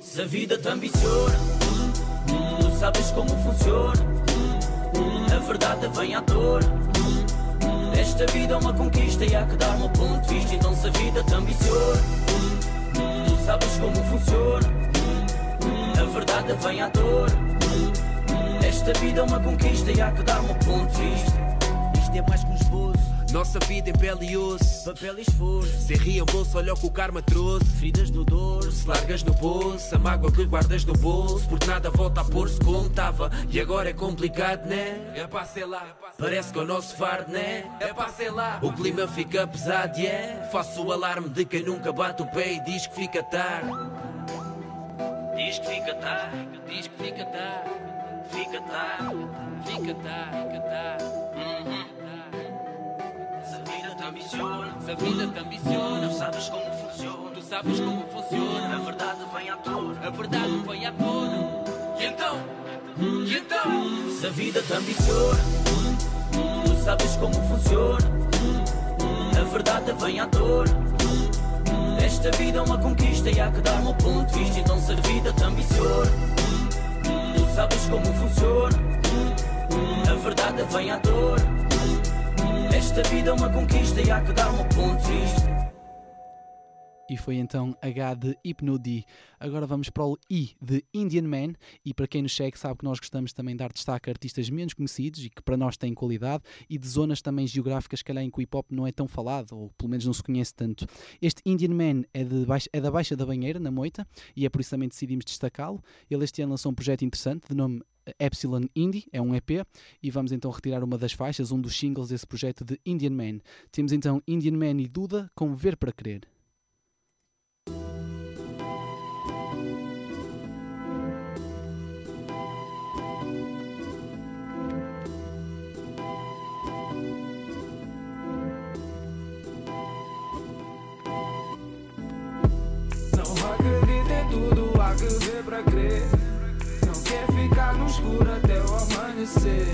Se a vida te ambiciona, hum, hum, tu sabes como funciona. hum, hum, a verdade vem à tona. hum, hum, esta vida é uma conquista e há que dar um ponto de vista. Então se a vida te ambiciona, hum, hum, tu sabes como funciona. hum, hum, a verdade vem à tona. hum, hum, esta vida é uma conquista e há que dar um ponto de vista. Isto é mais que um esboço. Nossa vida em pele e osso, papel e esforço. Sem reembolso, olha o que o karma trouxe. Feridas no dorso, se largas no bolso, a mágoa que guardas no bolso. Porque nada volta a pôr-se como estava. E agora é complicado, né? É pá, sei lá. Parece que é o nosso fardo, né? É pá, sei lá. O clima fica pesado, e yeah. Faço o alarme de quem nunca bate o pé e diz que fica tarde. Diz que fica tarde, diz que fica tarde, fica tarde, fica tarde, fica tarde. Uhum. Ambiciona, se a vida te ambiciona, tu sabes como funciona, tu sabes como funciona. A verdade vem à tona, a verdade vem à tona. E então, e então, se a vida te ambiciona, tu sabes como funciona. A verdade vem à tona. Esta vida é uma conquista e há que dar um ponto de vista. Então se a vida te ambiciona, tu sabes como funciona. A verdade vem à dor. Esta vida é uma conquista e há que dar um ponto vista. E foi então H de Hypnody. Agora vamos para o I de Indian Man. E para quem nos segue, sabe que nós gostamos também de dar destaque a artistas menos conhecidos e que para nós têm qualidade e de zonas também geográficas, calhar em que o hip hop não é tão falado, ou pelo menos não se conhece tanto. Este Indian Man é, baixa, é da Baixa da Banheira, na Moita, e é por isso também decidimos destacá-lo. Ele este ano lançou um projeto interessante de nome Epsilon Indie, é um EP, e vamos então retirar uma das faixas, um dos singles desse projeto de Indian Man. Temos então Indian Man e Duda com Ver para Crer. Amanhecer.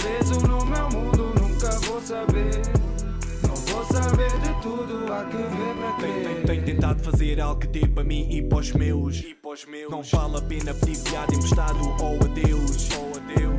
Preso no meu mundo, nunca vou saber. Não vou saber de tudo, há que ver para crer. Tenho, tenho tentado fazer algo que dê para mim e para os meus. Não vale a pena pedir piada emprestado ou adeus. Ou adeus.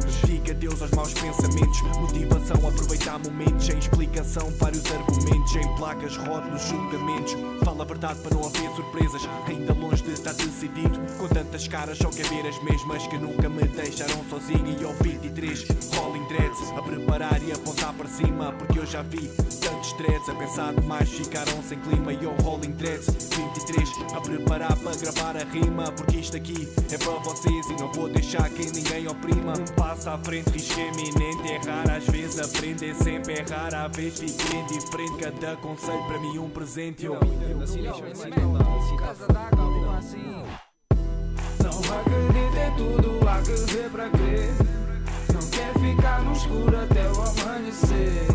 Diga adeus aos maus pensamentos. Motivação, aproveitar momentos. Sem explicação, vários argumentos. Em placas, rótulos, julgamentos. Fala a verdade para não haver surpresas. Ainda longe de estar decidido. Com tantas caras, só quer ver as mesmas que nunca me deixaram sozinho. E ao 23, rolling dreads. A preparar e apontar para cima. Porque eu já vi tantos dreads. A pensar demais, ficaram sem clima. E ao rolling dreads, 23. A preparar para gravar a rima. Porque isto aqui é para vocês. E não vou deixar que ninguém oprima. Um passo à frente, risco eminente. Errar às vezes, aprender sempre. Errar à vez, fica indiferente. Cada conselho para mim um presente. Eu, Casa d'água, assim. Não acredita em tudo, há que ver para crer. Não quer ficar no escuro até o amanhecer.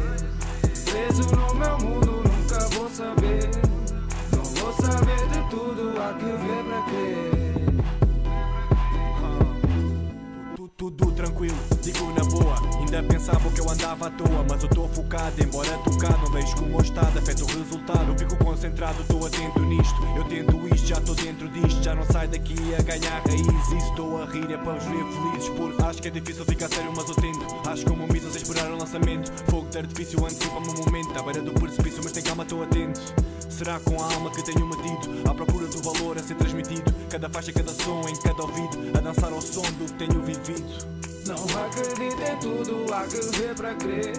Preso no meu mundo, nunca vou saber. Não vou saber de tudo, há que ver para crer. Tudo tranquilo, digo na boa. Ainda pensavam que eu andava à toa, mas eu estou focado. Embora tocar, não vejo como o estado afeta o resultado. Eu fico concentrado, estou atento nisto. Eu tento isto, já estou dentro disto. Já não sai daqui a ganhar raiz. Isso estou a rir, é para os ver felizes. Por acho que é difícil ficar sério, mas eu tento. Acho como misas a esperar o lançamento. Fogo de artifício antecipa-me o momento. À beira do precipício, mas tem calma, estou atento. Será com a alma que tenho metido À procura do valor a ser transmitido. Cada faixa, cada som em cada ouvido. A dançar ao som do que tenho vivido. Não acredita em tudo, há que ver para crer.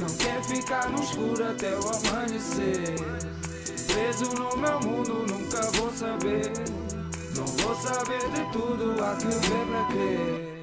Não quer ficar no escuro até o amanhecer. Preso no meu mundo, nunca vou saber. Não vou saber de tudo, há que ver para crer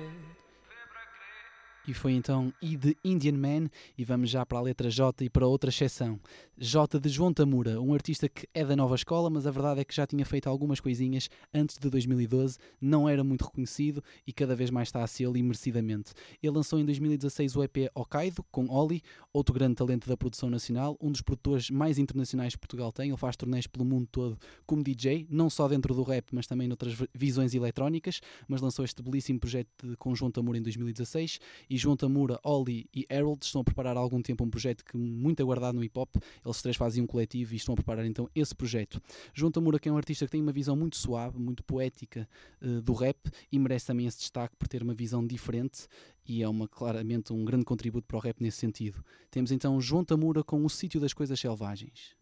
e foi então I de Indian Man e vamos já para a letra J e para outra exceção. J de João Tamura, um artista que é da nova escola, mas a verdade é que já tinha feito algumas coisinhas antes de 2012, não era muito reconhecido e cada vez mais está a ser e merecidamente. Ele lançou em 2016 o EP Hokkaido, com Oli, outro grande talento da produção nacional, um dos produtores mais internacionais que Portugal tem, ele faz turnês pelo mundo todo como DJ, não só dentro do rap, mas também noutras visões eletrónicas, mas lançou este belíssimo projeto de, João Tamura em 2016 e João Tamura, Oli e Harold estão a preparar há algum tempo um projeto que muito aguardado no hip hop. Eles três fazem um coletivo e estão a preparar então esse projeto. João Tamura, que é um artista que tem uma visão muito suave, muito poética uh, do rap e merece também esse destaque por ter uma visão diferente e é uma, claramente um grande contributo para o rap nesse sentido. Temos então João Tamura com O Sítio das Coisas Selvagens.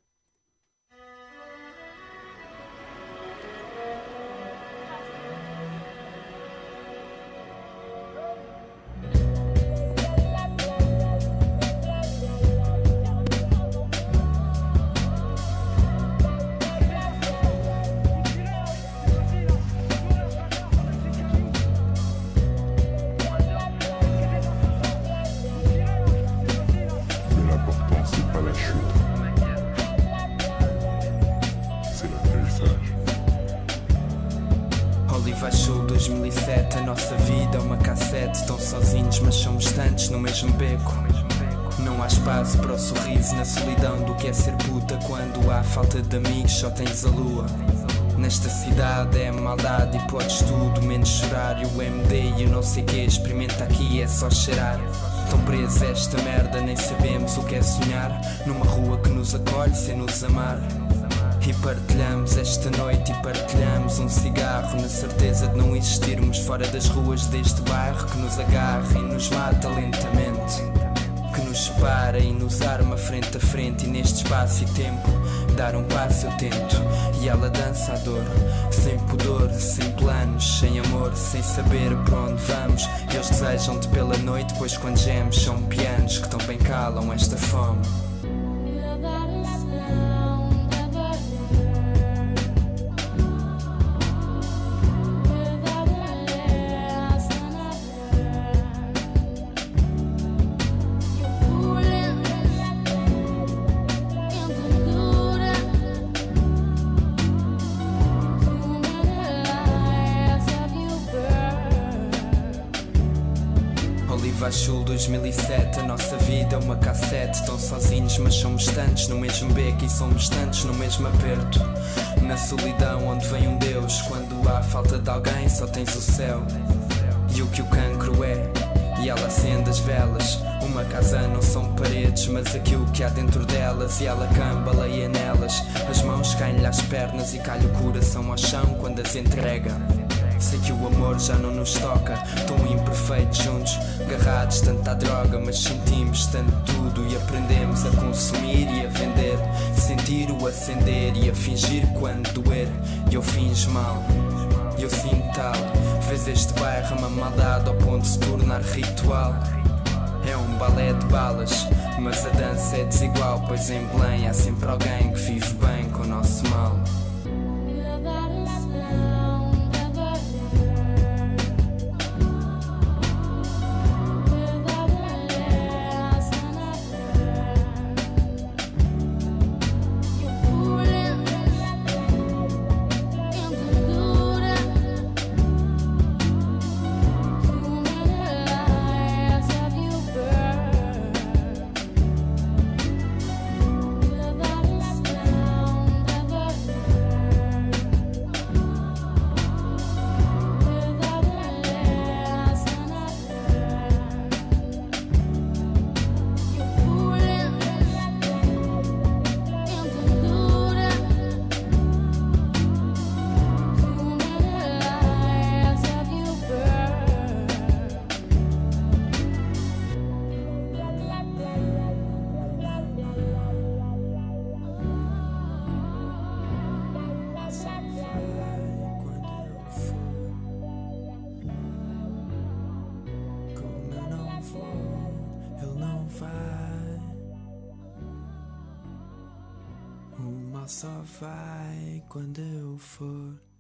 2007, a nossa vida é uma cassete. Tão sozinhos, mas somos tantos no mesmo beco. Não há espaço para o sorriso na solidão do que é ser puta quando há falta de amigos, só tens a lua. Nesta cidade é maldade e podes tudo menos chorar. E o MD e o não sei que experimenta aqui é só cheirar. Tão preso esta merda, nem sabemos o que é sonhar. Numa rua que nos acolhe sem nos amar. E partilhamos esta noite e partilhamos um cigarro Na certeza de não existirmos fora das ruas deste bairro Que nos agarra e nos mata lentamente Que nos separa e nos arma frente a frente E neste espaço e tempo dar um passo eu tento. E ela dança a dor Sem pudor, sem planos, sem amor Sem saber para onde vamos. Eles desejam-te pela noite Pois quando gemes são pianos Que tão bem calam esta fome e somos tantos no mesmo aperto. Na solidão onde vem um Deus, quando há falta de alguém, só tens o céu. E o que o cancro é, e ela acende as velas. Uma casa não são paredes, mas aquilo que há dentro delas. E ela cambaleia nelas. As mãos caem-lhe às pernas e cai o coração ao chão quando as entrega. Sei que o amor já não nos toca, tão imperfeitos juntos, agarrados tanto à droga, mas sentimos tanto tudo e aprendemos a consumir e a vender, sentir o acender e a fingir quando doer. E eu finjo mal, e eu sinto tal. Vês este bairro uma maldade ao ponto de se tornar ritual. É um balé de balas, mas a dança é desigual, pois em Belém há sempre alguém que vive bem com o nosso mal. For.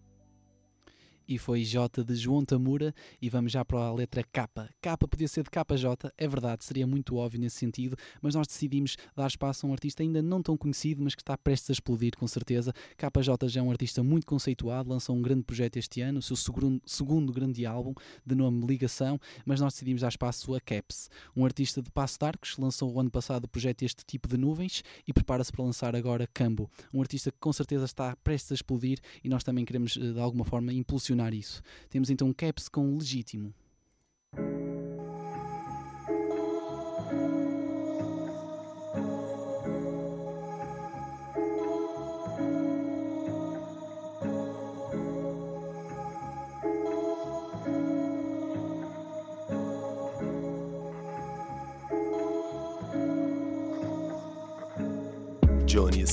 E foi J de João Tamura e vamos já para a letra K. K podia ser de KJ, é verdade, seria muito óbvio nesse sentido, mas nós decidimos dar espaço a um artista ainda não tão conhecido, mas que está prestes a explodir com certeza. KJ já é um artista muito conceituado, lançou um grande projeto este ano, o seu segundo, segundo grande álbum, de nome Ligação, mas nós decidimos dar espaço a Caps, um artista de Passo de Arcos, lançou o ano passado o projeto Este Tipo de Nuvens e prepara-se para lançar agora Cambo, um artista que com certeza está prestes a explodir e nós também queremos eh, de alguma forma impulsionar isso. Temos então Caps com Legítimo. Johnny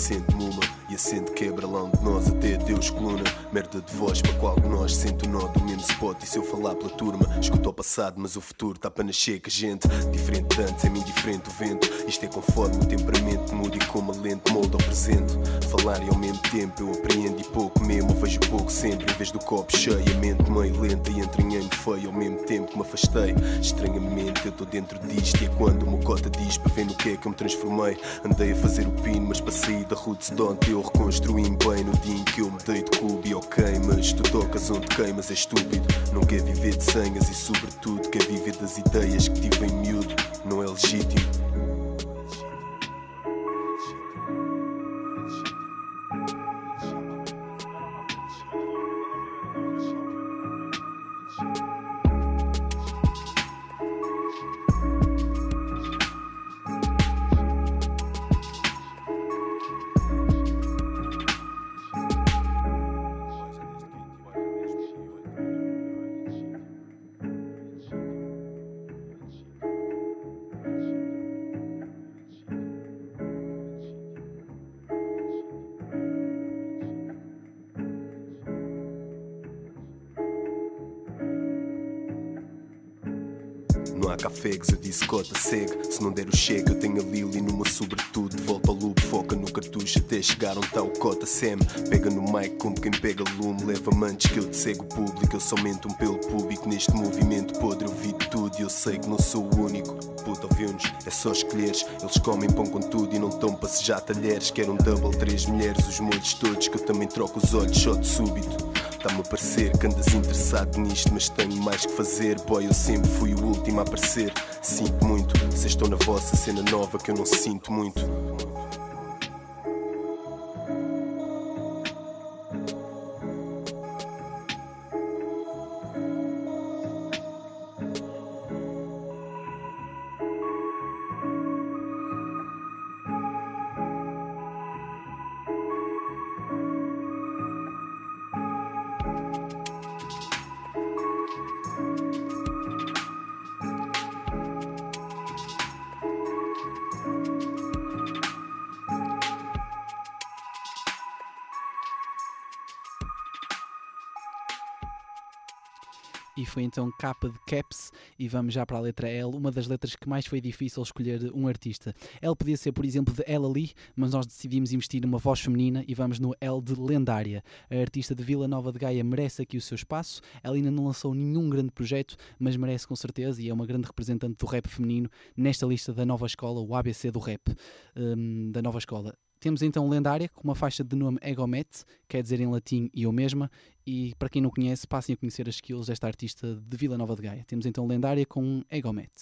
e acende quebra lá onde nós até Deus coluna Merda de voz para qual nós sente o nó do mesmo spot e se eu falar pela turma, escuto ao passado, mas o futuro tá para nascer que gente diferente de antes, é-me indiferente o vento. Isto é conforme o temperamento muda e como a lente molda ao presente. Falar e ao mesmo tempo eu apreendo e pouco mesmo, vejo pouco sempre. Em vez do copo cheio, a mente meio lenta e entranhei-me feio ao mesmo tempo que me afastei. Estranhamente eu tô dentro disto e é quando o meu cota diz para ver no que é que eu me transformei. Andei a fazer o pino, mas para sair da roots don't eu reconstruí-me bem no dia em que eu me dei de cubo e ok, mas tu tocas onde queimas é estúpido. Não quer viver de senhas e sobretudo quer viver das ideias que tive em miúdo. Não é legítimo. Há cafés, eu disse cota, segue. Se não der o cheque, eu tenho a Lily numa sobretudo. Volta ao loop, foca no cartucho até chegar onde tá o cota Sam. Pega no mic como quem pega lume. Leva-me antes que eu te cego público. Eu somente um pelo público neste movimento podre. Eu vi tudo e eu sei que não sou o único. Puta, ouviu-nos, é só escolheres. Eles comem pão com tudo e não estão para sejar talheres. Quero um double, três mulheres, os molhos todos. Que eu também troco os olhos só de súbito. Está-me a parecer que andas interessado nisto, mas tenho mais que fazer. Boy, eu sempre fui o último a aparecer. Sinto muito, vocês estão na vossa cena nova que eu não sinto muito. Então capa de Caps e vamos já para a letra L, uma das letras que mais foi difícil escolher um artista. L podia ser, por exemplo, de Ella Lee, mas nós decidimos investir numa voz feminina e vamos no L de Lendária. A artista de Vila Nova de Gaia merece aqui o seu espaço. Ela ainda não lançou nenhum grande projeto, mas merece com certeza e é uma grande representante do rap feminino nesta lista da nova escola, o ABC do rap hum, da nova escola. Temos então Lendária, com uma faixa de nome Egomet, quer dizer em latim eu mesma, e para quem não conhece, passem a conhecer as skills desta artista de Vila Nova de Gaia. Temos então Lendária com Egomet.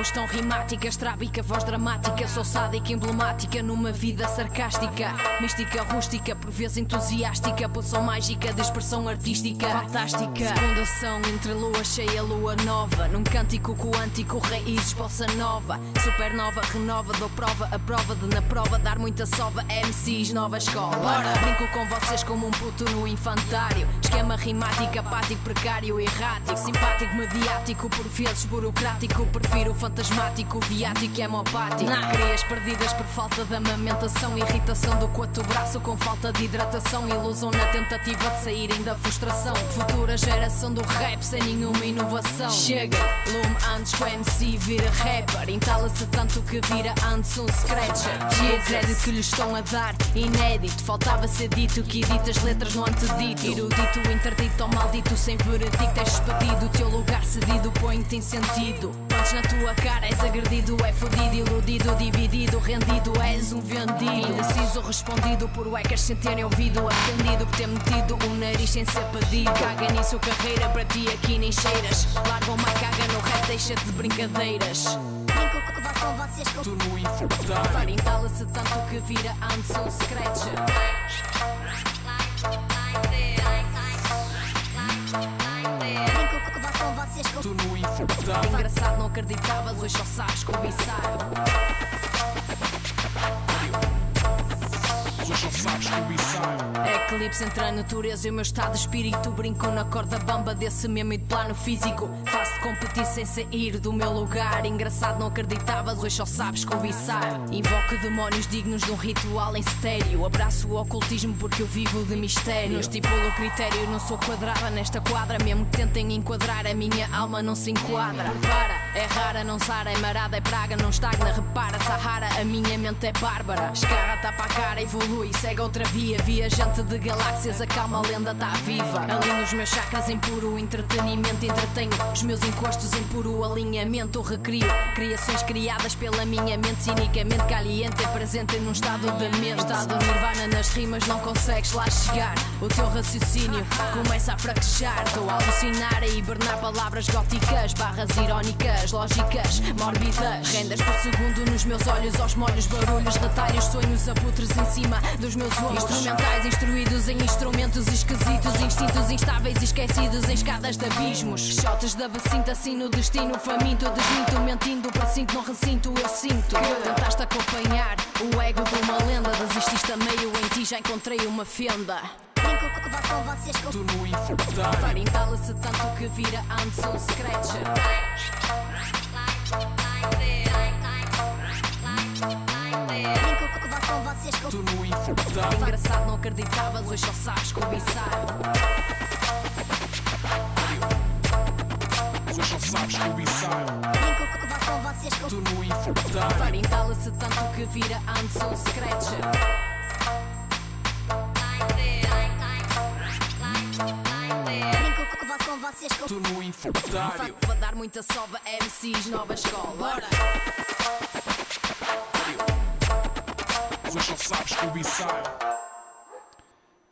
Combustão rimática, estrábica, voz dramática. Sou sádica, emblemática numa vida sarcástica. Mística, rústica, por vezes entusiástica. Pulsão mágica de expressão artística. Fantástica. Fundação entre lua cheia, lua nova. Num cântico quântico, raízes, bossa nova. Supernova, renova, dou prova, a prova de na prova dar muita sova. MCs, nova escola. Bora. Brinco com vocês como um puto no infantário. Esquema rimático, apático, precário, errático. Simpático, mediático, por vezes burocrático. Prefiro o fantasmático, viático, hemopático. Nah. Crias perdidas por falta de amamentação. Irritação do coto braço com falta de hidratação. Ilusão na tentativa de saírem da frustração. Futura geração do rap sem nenhuma inovação. Chega, lume antes que o MC vira rapper. Entala-se tanto que vira antes um scratcher. O crédito que lhes estão a dar, inédito. Faltava ser dito que edita as letras no antedito. Erudito, interdito ou maldito, sem veredicto. És expedido, o teu lugar cedido põe-te em sentido. Antes na tua cara és agredido, é fodido, iludido, dividido, rendido, és um vendido. Indeciso, respondido por hackers sem terem ouvido, atendido por ter metido o nariz sem ser pedido. Caga nisso, carreira para ti aqui nem cheiras. Larga uma caga no rap, deixa-te de brincadeiras. Vocês com tu no infantário. Farintala-se tanto que vira antes um hoje só sabes cobiçar. Eclipse entre a natureza e o meu estado de espírito. Brinco na corda bamba desse mesmo e de plano físico. Faço competi sem sair do meu lugar. Engraçado, não acreditavas, hoje só sabes cobiçar. Invoco demónios dignos de um ritual em estéreo. Abraço o ocultismo porque eu vivo de mistério. Não estipulo critério, não sou quadrada nesta quadra. Mesmo que tentem enquadrar, a minha alma não se enquadra. Para, é rara, não sara, é marada, é praga, não estagna. Repara, Sahara, a minha mente é bárbara. Escarra, tapa a cara, evolui, segue outra via. Viajante de galáxias, a calma a lenda tá viva. Ali nos meus chakras em puro entretenimento, entretenho os meus encostos em puro alinhamento. Recrio criações criadas pela minha mente, cinicamente caliente, presente num estado de mente. Estado nirvana nas rimas, não consegues lá chegar. O teu raciocínio começa a fraquejar. Estou a alucinar, a hibernar palavras góticas, barras irónicas, lógicas, mórbidas. Rendas por segundo nos meus olhos, aos molhos, barulhos, retalhos, sonhos abutres em cima dos meus ombros. Instrumentais instruídos em instrumentos esquisitos, instintos instáveis e esquecidos em escadas de abismos. Shotes da bacinta, assim no destino faminto, desminto, mentindo, precinto, não recinto, eu sinto. Tentaste acompanhar o ego de uma lenda, desististe a meio, em ti já encontrei uma fenda. Brinco que vou com vocês com Turno infindário. Farintala-se tanto que vira Anson Scratch. Vocês com Turno infindário. Engraçado, não acreditavas, hoje só sabes cobiçar. Hoje só sabes cobiçar. Brinco que vou com vocês com Turno infindário. Farintala-se tanto que vira Anson Scratch. Com vocês com Turno infindário. Para dar muita sova, MCs, nova escola. Bora!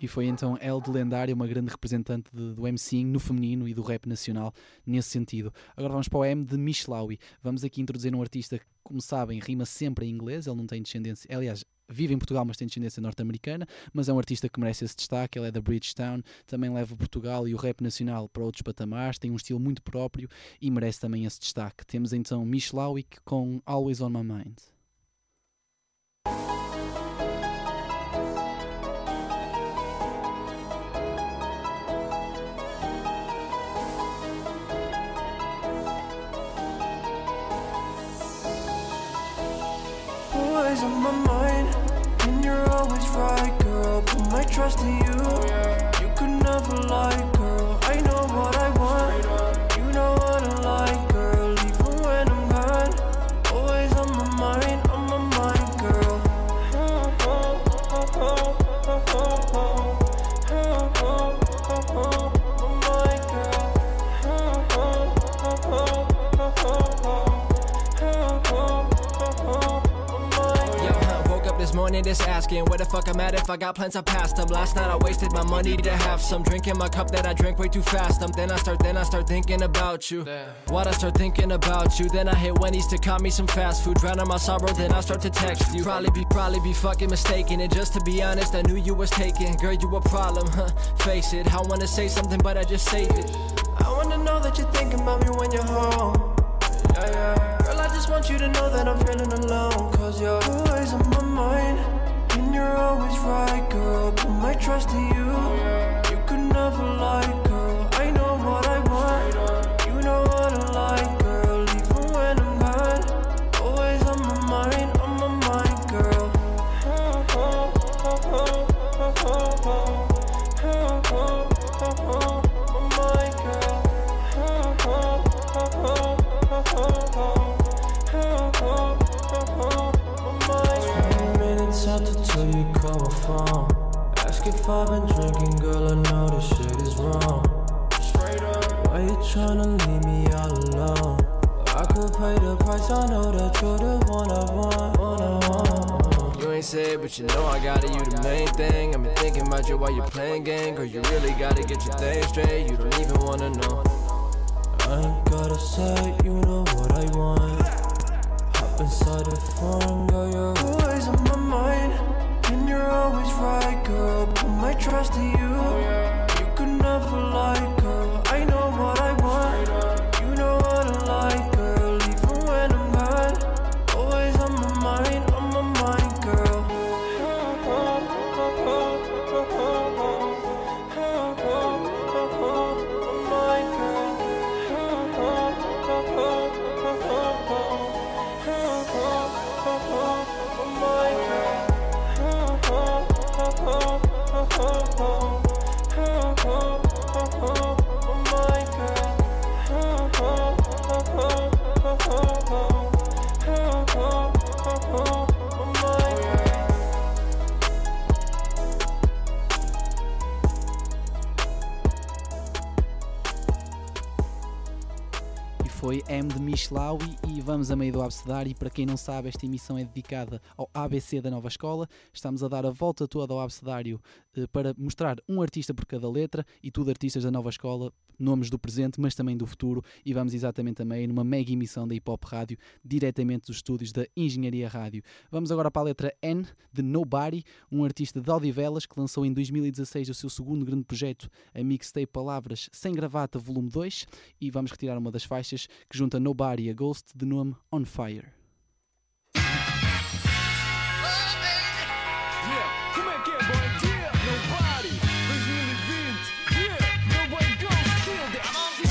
E foi então El de Lendária, uma grande representante de- do MCing no feminino e do rap nacional nesse sentido. Agora vamos para o M de Mishlawi. Vamos aqui introduzir um artista que, como sabem, rima sempre em inglês, ele não tem descendência, aliás, vive em Portugal, mas tem descendência norte-americana, mas é um artista que merece esse destaque, ele é da Bridgetown, também leva Portugal e o rap nacional para outros patamares, tem um estilo muito próprio e merece também esse destaque. Temos então Mishlawi com Always On My Mind. Always on my mind, and you're always right, girl. Put my trust in you. You could never lie, morning just asking where the fuck I'm at if I got plans I passed them. Last night I wasted my money to have some drink in my cup that I drank way too fast. Um, then I start, then I start thinking about you. What I start thinking about you, then I hit Wendy's to cop me some fast food. Drown out my sorrow, then I start to text you. Probably be, probably be fucking mistaken. And just to be honest, I knew you was taken. Girl, you a problem, huh? Face it. I wanna say something, but I just save it. I wanna know that you're thinking about me when you're home. Yeah, yeah. Girl, I just want you to know that I'm feeling alone. Cause you're always on my mind. And you're always right, girl. Put my trust in you. You could never lie, if I've been drinking, girl. I know this shit is wrong. Straight up, why you tryna leave me all alone? I could pay the price. I know that you're the one I want. One I want. You ain't say it, but you know I got it, you the main thing. I've been thinking about you while you're playing game. Girl, you really gotta get your thing straight. You don't even wanna know. I ain't gotta say, you know what I want. Hop inside the phone, girl, you're always on my mind. Always right, girl. Put my trust in you. You could never lie, M de Michlaui vamos a meio do abecedário. E para quem não sabe, esta emissão é dedicada ao ABC da nova escola. Estamos a dar a volta toda ao abecedário eh, para mostrar um artista por cada letra e tudo artistas da nova escola, nomes do presente, mas também do futuro. E vamos exatamente a meio numa mega emissão da Hip Hop Rádio, diretamente dos estúdios da Engenharia Rádio. Vamos agora para a letra N de Nobody, um artista de Odivelas que lançou em 2016 o seu segundo grande projeto, a mixtape Palavras Sem Gravata, volume 2. E vamos retirar uma das faixas que junta Nobody a Ghost de On Fire. Yeah, como que boy? Yeah, nobody. 2020. Yeah, nobody goes kill that shit.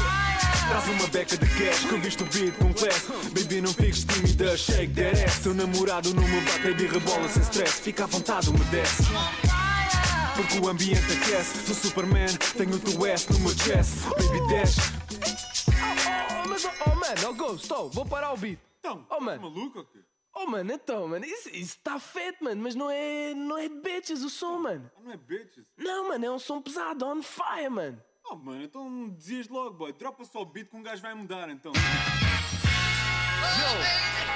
Traz uma beca de cash que eu visto o beat com class Baby não fiques tímida, shake that ass Teu namorado não me bate, baby rebola sem stress Fica à vontade, umedece Porque o ambiente aquece Sou Superman, tenho o teu S no meu chest Baby dash mas, oh, oh, mano, oh, Ghost, oh, vou parar o beat. Então, oh, mano. Tá maluco ou quê? Oh, mano, então, mano, isso está feito, mano, mas não é, não é de bitches o som, mano. Ah, não é bitches? Não, mano, é um som pesado, on fire, mano. Oh, mano, então dizias logo, boy, dropa só o beat que um gajo vai mudar, então. Yo,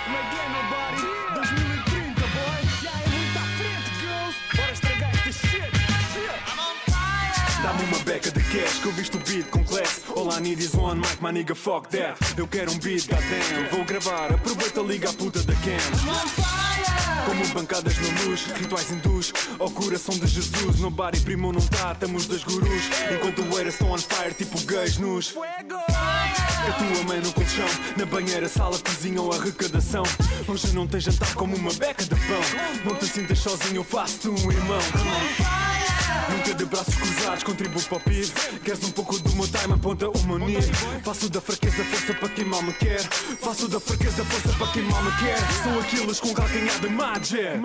como game, my body? 2015. Dá-me uma beca de cash que eu visto o beat com class. All I need is one mic, my nigga, fuck that. Eu quero um beat, goddamn. Vou gravar, aproveita, liga a puta da cam. Como bancadas na luz, rituais hindus. Ao coração de Jesus Nobody primo não tá, estamos dois gurus. Enquanto o era on fire, tipo gays nus. A tua mãe no colchão Na banheira, sala, cozinha ou arrecadação. Hoje não tem jantar como uma beca de pão. Não te sintas sozinho, eu faço-te um irmão Nunca de braços cruzados, contribuo para o PIB Queres um pouco do meu time, aponta o meu nível Faço da fraqueza força para quem mal me quer. Faço da fraqueza força para quem mal me quer. Sou Aquiles com calcanhar de Magic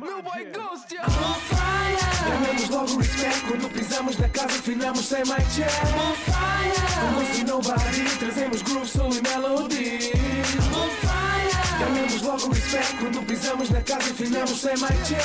Meu boy Ghost, yeah. On fire. Ganhamos logo respect. Quando pisamos na casa finamos sem mic check. On fire. Como se nobody trazemos groove, soul e melody Ganhamos logo respect quando pisamos na casa finamos sem mic check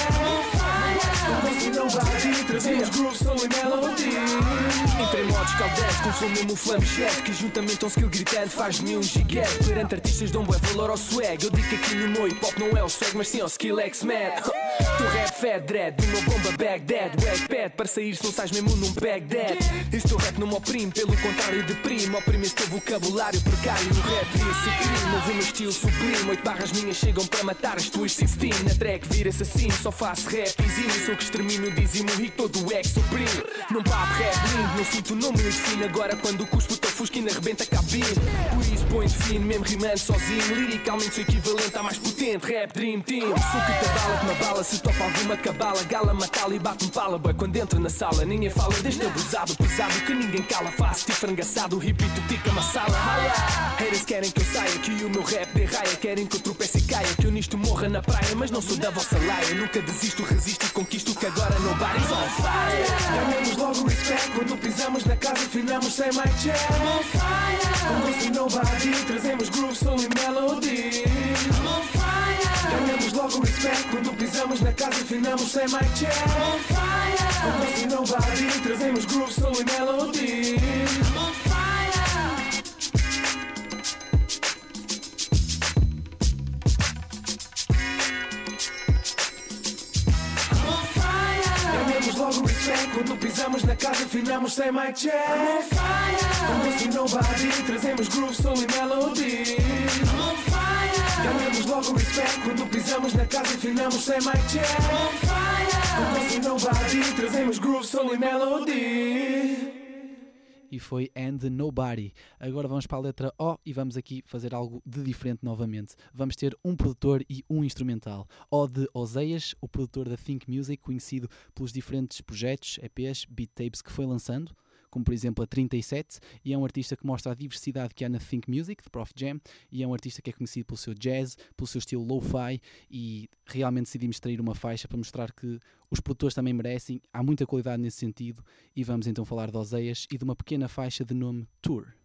Como se nobody trazemos groove, soul e melody Caldetes, com flow mesmo flamechete Que juntamente ao skill gritante faz de mim um giguete Perante artistas dão bué valor ao swag. Eu digo que aqui no meu hip hop não é o swag Mas sim ao skill X-Mad Tu rap fat dread, uma bomba Baghdad Wackpad, para sair não sais mesmo num Baghdad Esse teu rap não me oprime, pelo contrário deprime. Oprime esse teu vocabulário precário No rap devia ser crime, ouve o meu estilo sublime Oito barras minhas chegam para matar as tuas 16 Na track vira-se assim, só faço rap exímio Sou que extermino, dizimo e todo o ex suprime. Não papo rap lindo, não sinto o nome me define Agora quando cuspo teu fusquina arrebenta a cabine Por isso põe fino, mesmo rimando sozinho. Liricalmente sou equivalente à mais potente. Rap Dream Team. Sou que te bala, que me bala Se topa alguma cabala, gala, matala e bate-me pala. Boy, quando entro na sala, ninguém fala deste abusado Pesado que ninguém cala, faço tipo frangaçado Repito, tica uma sala, rala Haters querem que eu saia, que o meu rap dê raia. Querem que eu tropece e caia, que eu nisto morra na praia. Mas não sou da vossa laia, nunca desisto, resisto e conquisto Que agora nobody's on fire! Ganhamos logo respect quando pisamos na casa finamos sem mic check On fire! Como se nobody trazemos groove, soul e melody. On fire! Ganhamos logo respect quando pisamos na casa finamos sem mic check On fire! Como se nobody trazemos groove, soul e melody. Fire On respect quando pisamos na casa finamos sem mic check. On fire. Como se nobody trazemos groove, soul e melody. On fire. Ganhamos logo respect. Quando pisamos na casa finamos sem mic check. On fire. Como se nobody trazemos groove, soul e melody e foi And Nobody. Agora vamos para a letra O e vamos aqui fazer algo de diferente novamente. Vamos ter um produtor e um instrumental. O de Oseias, o produtor da Think Music, conhecido pelos diferentes projetos, EPs, beat tapes que foi lançando, como por exemplo a 37, e é um artista que mostra a diversidade que há na Think Music, de Prof Jam, e é um artista que é conhecido pelo seu jazz, pelo seu estilo lo-fi, e realmente decidimos extrair uma faixa para mostrar que os produtores também merecem, há muita qualidade nesse sentido, e vamos então falar de Oseias e de uma pequena faixa de nome Tour.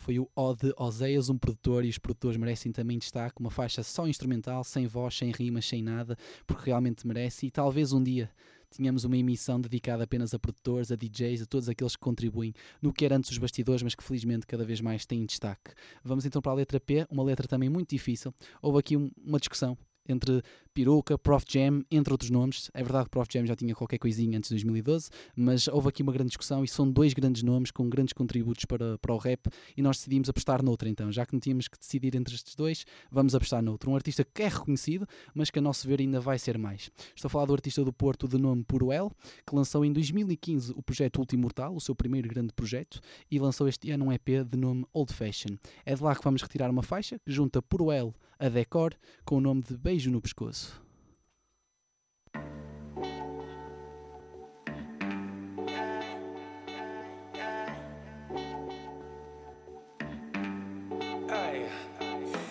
Foi o O de Oseias, um produtor, e os produtores merecem também destaque, uma faixa só instrumental, sem voz, sem rimas, sem nada, porque realmente merece, e talvez um dia tínhamos uma emissão dedicada apenas a produtores, a DJs, a todos aqueles que contribuem no que era antes os bastidores, mas que felizmente cada vez mais têm destaque. Vamos então para a letra P, uma letra também muito difícil. Houve aqui um, uma discussão entre Peruca, Prof Jam, entre outros nomes. É verdade que Prof Jam já tinha qualquer coisinha antes de 2012, mas houve aqui uma grande discussão e são dois grandes nomes com grandes contributos para, para o rap e nós decidimos apostar noutra então. Já que não tínhamos que decidir entre estes dois, vamos apostar noutro. Um artista que é reconhecido, mas que a nosso ver ainda vai ser mais. Estou a falar do artista do Porto de nome Puruel, que lançou em 2015 o projeto Último Mortal, o seu primeiro grande projeto, e lançou este ano um EP de nome Old Fashion. É de lá que vamos retirar uma faixa que junta Puruel a Decor com o nome de Beijo no Pescoço.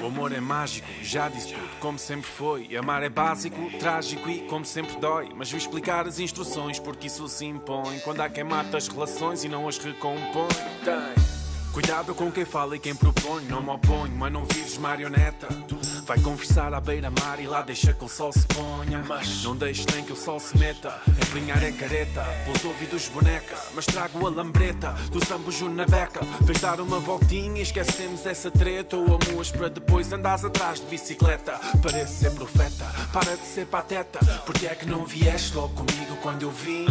Amor é mágico, já disse tudo, como sempre foi. Amar é básico, trágico e como sempre dói. Mas vou explicar as instruções porque isso se impõe. Quando há quem mata as relações e não as recompõe. Tem. Cuidado com quem fala e quem propõe. Não me oponho, mas não vires marioneta. Vai conversar à beira-mar e lá deixa que o sol se ponha. Mas não deixe nem que o sol se meta. Empenhar é careta, pelos ouvidos boneca. Mas trago a lambreta do sambujo na beca. Vês dar uma voltinha e esquecemos essa treta. Ou amuas para depois andares atrás de bicicleta. Parece ser profeta, para de ser pateta. Porque é que não vieste logo comigo quando eu vim?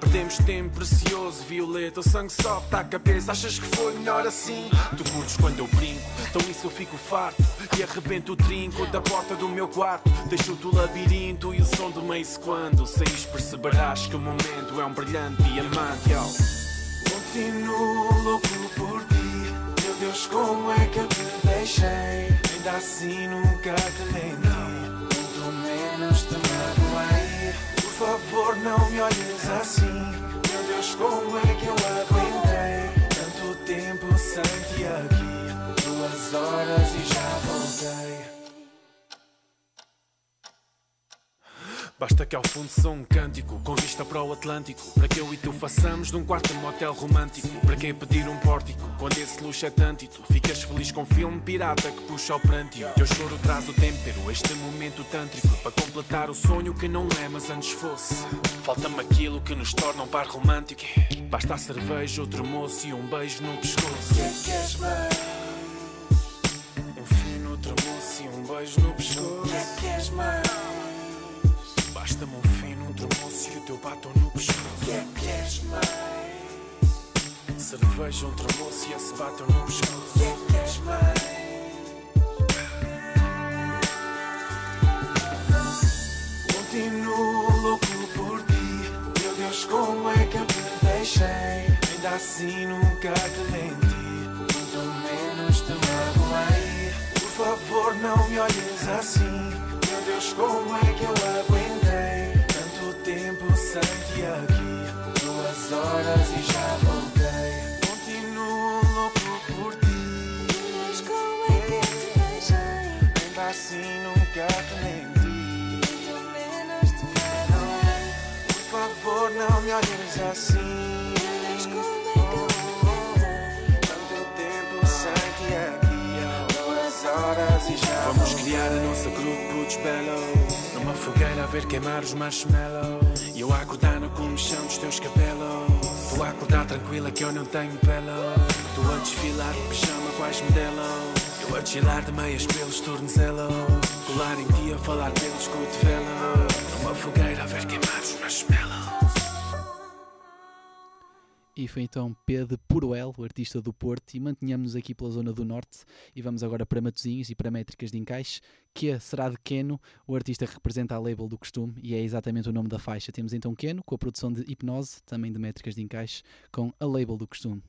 Perdemos tempo precioso, violeta. O sangue sobe, tá a cabeça. Achas que foi melhor assim? Tu curtes quando eu brinco, então isso eu fico farto. E arrebento o trinco da porta do meu quarto. Deixo-te o labirinto e o som do mês quando saís perceberás que o momento é um brilhante diamante. Yo. Continuo louco por ti. Meu Deus, como é que eu te deixei? Ainda assim nunca te menti. Muito menos te magoei. Por favor, não me olhes assim. Meu Deus, como é que eu aguentei? Tanto tempo sem te aqui. Duas horas e já voltei. Basta que ao fundo sou um cântico com vista para o Atlântico. Para que eu e tu façamos de um quarto motel romântico. Para que pedir um pórtico quando esse luxo é tântito? Ficas feliz com um filme pirata que puxa ao prantio. Teu choro traz o tempero, este momento tântrico. Para completar o sonho que não é, mas antes fosse. Falta-me aquilo que nos torna um par romântico. Basta a cerveja, outro moço e um beijo no pescoço. Que queres mais? Um fino, outro moço e um beijo no pescoço. Que queres mais? Cerveja, outro moço e esse batom no pescoço. Que queres mais? Continuo louco por ti. Meu Deus, como é que eu te deixei? Ainda assim nunca te menti. Muito menos te magoei. Por favor, não me olhes assim. Meu Deus, como é que eu aguentei? Tanto tempo sem te aqui. Duas horas e já voltei. Assim nunca te menti. Magoei. Por favor, não me olhes assim. Que? Tanto tempo sem te aqui. Duas horas e já Vamos criar a nossa grupo Roots Bellow Numa fogueira a ver queimar os marshmallows E eu a acordar no comichão dos teus cabelos Tu acordar tranquila que eu não tenho pelo Tu a desfilar de pijama quais modelos De meias pelos tornozelos Colar em ti a falar pelos cotovelos Numa fogueira a ver queimar os marshmallows E foi então P de Puruel, o artista do Porto, e mantinhamos aqui pela zona do Norte e vamos agora para Matosinhos e para métricas de encaixe, que será de Keno, o artista que representa a label do costume, e é exatamente o nome da faixa. Temos então Keno, com a produção de Hipnose, também de métricas de encaixe, com a label do costume.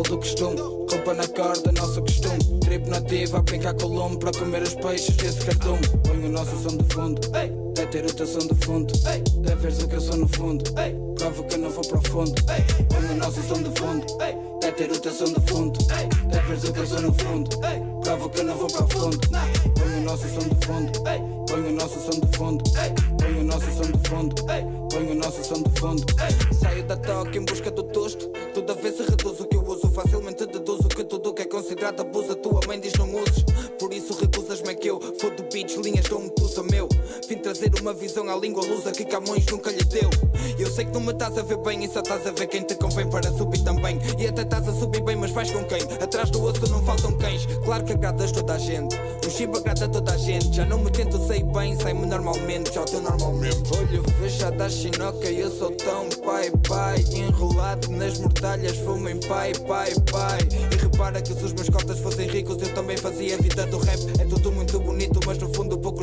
Do costume. Roupa na corda, nosso costume. Tribo nativa, a brincar com o lume para comer os peixes desse cardume. Põe o nosso som de fundo. Deve ter o teu som de fundo. Deve veres o que eu sou no fundo. Prova que eu não vou para o fundo. Põe o nosso som de fundo. Deve ter o teu som de fundo. Deve veres o que eu sou no fundo. Prova que eu não vou para o fundo. Põe o nosso som de fundo. Põe o nosso som de fundo. Põe o nosso som de fundo. Põe o nosso som de fundo. Saio da toca em busca do tosto. Que é considerado abuso. A tua mãe diz não uses. Por isso recusas-me é que eu fodo beats, linhas dou um trazer uma visão à língua lusa que Camões nunca lhe deu. Eu sei que não me estás a ver bem e só estás a ver quem te convém para subir também. E até estás a subir bem, mas vais com quem? Atrás do osso não faltam cães. Claro que agradas toda a gente. O chip agrada toda a gente. Já não me tento, sei bem, sai-me normalmente. Já o teu normalmente. Olho fechado à chinoca, eu sou tão pai, pai. Enrolado nas mortalhas, fumem pai, pai, pai. E repara que se os meus cotas fossem ricos, eu também fazia a vida do rap. É tudo muito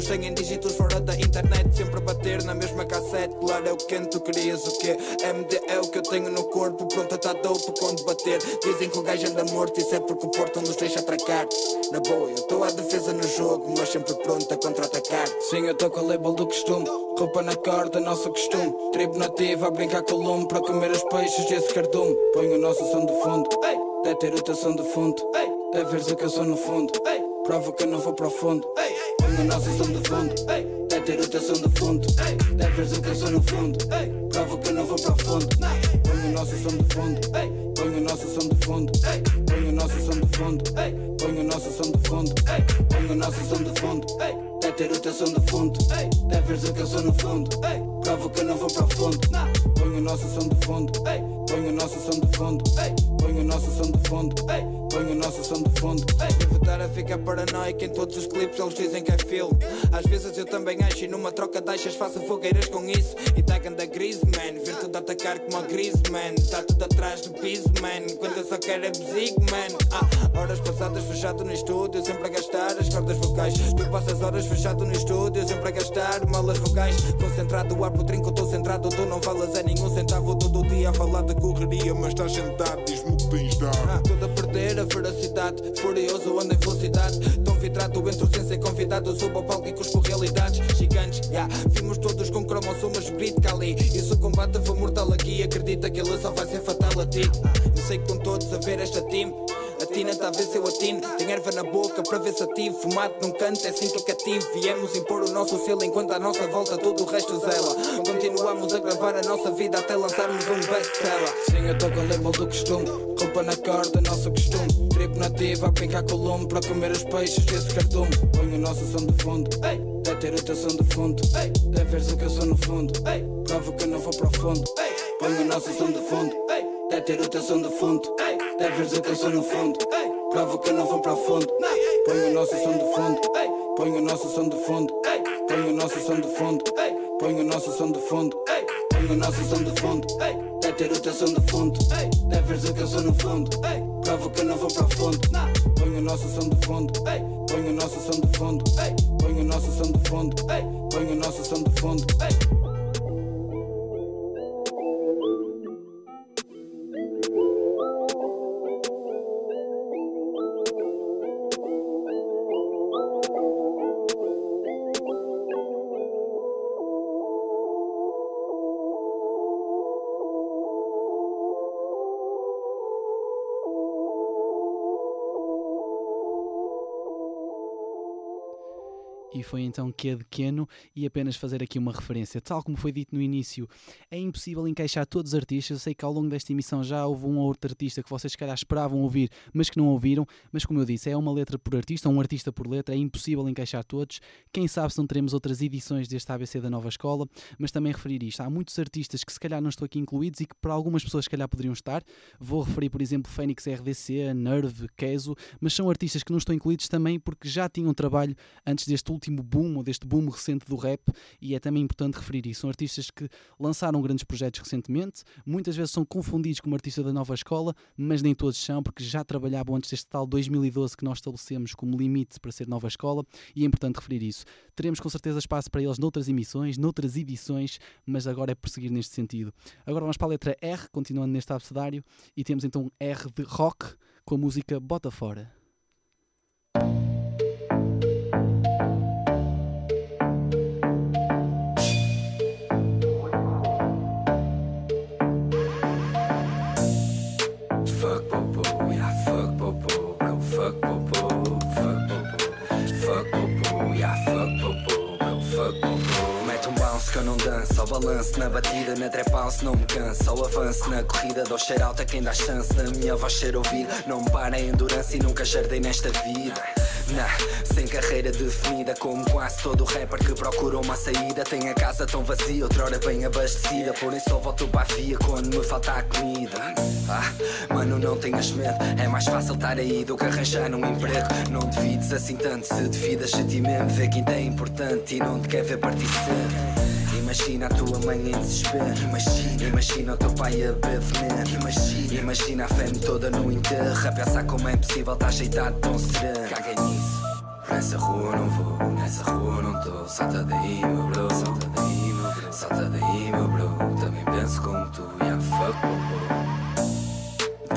poucos têm dígitos fora da internet. Sempre a bater na mesma cassete. Claro, é o que tu querias, o que? MD é o que eu tenho no corpo, pronto a tá dope quando bater. Dizem que o gajo anda morto, isso é porque o Porto nos deixa atracar. Na boa, eu estou à defesa no jogo, mas sempre pronto a contra-atacar. Sim, eu estou com o label do costume. Roupa na corda, nosso costume. Tribo nativa, a brincar com o lume para comer os peixes desse cardume. Põe o nosso som de fundo. Deve ter o teu som de fundo. Deve veres o que eu sou no fundo. Prova que eu não vou para o fundo. Põe o nosso som de fundo. Deve ter o teu som de fundo. Deve veres o que eu sou no fundo. Prova que eu não vou para o fundo. Põe o nosso som de fundo. Põe o nosso som de fundo. Põe o nosso som de fundo. Põe o nosso som de fundo. Põe o nosso som de fundo. Deve ter o teu som de fundo. Deve veres o que eu sou no fundo. Prova que eu não vou para o fundo. Põe o nosso som de fundo. Põe o nosso som de fundo. Põe o nosso som de fundo. Põe o nosso som de fundo. Devo estar a ficar paranoico em todos os clipes, eles dizem que é filme. Às vezes eu também acho e numa troca de achas faço fogueiras com isso. E tagam da grise, man. Ver tudo atacar como a grise, man. Tá tudo atrás do piso, man. Quando eu só quero é besigo, man. Ah, horas passadas fechado no estúdio, sempre a gastar as cordas vocais. Tu passas horas fechado no estúdio, sempre a gastar malas vocais. Concentrado, o ar por trinco, tô centrado. Tu não falas a nenhum centavo todo dia a falar de correria, mas estás sentado, diz-me tens de dar. Ah, tudo a perder a veracidade, furioso ando em velocidade. Tão vidrado entre o senso e convidado, subo ao palco e cuspo realidades gigantes. Yeah. Vimos todos com cromossomas brit ali. O combate for mortal aqui, acredita que ele só vai ser fatal a ti. Ah, eu sei que estão todos a ver esta team. A Tina tá a ver se eu atino. Tem erva na boca para ver se ativo. Fumado num canto é assim que cativo. Viemos impor o nosso selo enquanto à nossa volta todo o resto zela. Continuamos a gravar a nossa vida até lançarmos um best-seller. Sim, eu tô com o label do costume. Roupa na corda, nosso costume. Tribo nativa, a brincar com o lume para comer os peixes desse cardume. Põe o nosso som de fundo. Deve ter o teu som de fundo. Deve veres o que eu sou no fundo. Prova que eu não vou para o fundo. Põe o nosso som de fundo. Deve ter o teu som de fundo. Deve veres o que eu sou no fundo. Prova que não vou para fundo. Põe o nosso som de fundo. Põe o nosso som de fundo. Põe o nosso som de fundo. Põe o nosso som de fundo. Põe o nosso som de fundo. Deve ter o teu som de fundo. Deve veres o que eu sou no fundo. Prova que não vou para o fundo. Põe o nosso som de fundo. Põe o nosso som de fundo. Põe o nosso som de fundo. Põe o nosso som de fundo. Foi então que é de Keno e apenas fazer aqui uma referência. Tal como foi dito no início, é impossível encaixar todos os artistas. Eu sei que ao longo desta emissão já houve um ou outro artista que vocês se calhar esperavam ouvir, mas que não ouviram. Mas como eu disse, é uma letra por artista, um artista por letra, é impossível encaixar todos. Quem sabe se não teremos outras edições deste ABC da nova escola, mas também referir isto. Há muitos artistas que se calhar não estão aqui incluídos e que para algumas pessoas se calhar poderiam estar. Vou referir, por exemplo, Fênix RDC, Nerve, Keso, mas são artistas que não estão incluídos também porque já tinham trabalho antes deste último boom, ou deste boom recente do rap, e é também importante referir isso. São artistas que lançaram grandes projetos recentemente, muitas vezes são confundidos como artista da nova escola, mas nem todos são, porque já trabalhavam antes deste tal 2012 que nós estabelecemos como limite para ser nova escola, e é importante referir isso. Teremos com certeza espaço para eles noutras emissões, noutras edições, mas agora é prosseguir neste sentido. Agora vamos para a letra R, continuando neste abecedário, e temos então R de rock com a música Bota Fora. Não danço, ao balanço na batida, na trap house não me cansa, ao avanço na corrida, dou cheiro alta quem dá chance, na minha voz ser ouvida, não me para a endurance e nunca jardei nesta vida. Nah, sem carreira definida, como quase todo rapper que procura uma saída. Tem a casa tão vazia, outrora bem abastecida. Porém, só volto para a via quando me falta a comida. Ah, mano, não tenhas medo, é mais fácil estar aí do que arranjar um emprego. Não devides assim tanto, se devidas a ti mesmo. Vê quem é importante e não te quer ver partir cedo. Imagina a tua mãe em desespero. Imagina, imagina o teu pai a beber. Imagina, imagina a fêmea toda no enterro. A pensar como é possível estar ajeitado tão sereno. Caguei nisso. Nessa rua não vou, nessa rua não tô. Salta daí, meu bro. Salta daí, meu bro. Salta daí, meu bro. Também penso como tu. Yeah, fuck, bobo.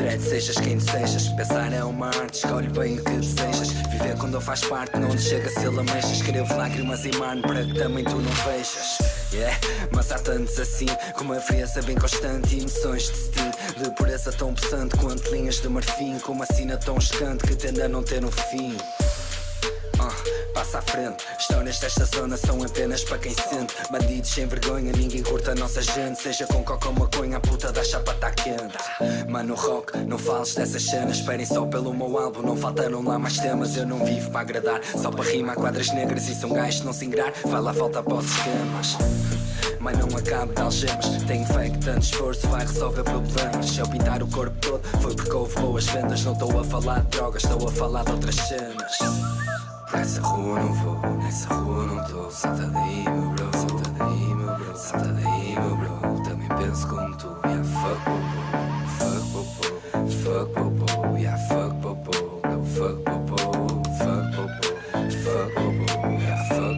Dread, sejas quem desejas. Pensar é uma arte, escolhe bem o que desejas. Viver quando faz parte, não te chega a ser lamechas. Escrevo lágrimas em mar para que também tu não vejas. Yeah, mas há tantos assim, com uma frieza bem constante e emoções de steel. De pureza tão possante quanto linhas de marfim, com uma sina tão escante que tende a não ter um fim. Ah, passa à frente. Histórias desta zona são apenas para quem sente. Bandidos sem vergonha, ninguém curta a nossa gente. Seja com coca ou maconha, a puta da chapa tá quente. Mano, rock, não fales dessas cenas. Esperem só pelo meu álbum, não faltaram lá mais temas. Eu não vivo para agradar, só para rimar quadras negras e são gajos não se ingrar. Vai lá, falta para os esquemas. Mas não acabo de algemas Tenho fé que tanto esforço vai resolver problemas Se eu pintar o corpo todo foi porque houve boas vendas Não estou a falar de drogas, estou a falar de outras cenas Nessa rua não vou, nessa rua não tô. Salta daí meu bro, salta daí meu bro Salta daí meu bro, também penso como tu Yeah, fuck popo, fuck popo Fuck popo, yeah, fuck popo Bro, fuck popo, fuck popo Fuck popo, yeah, fuck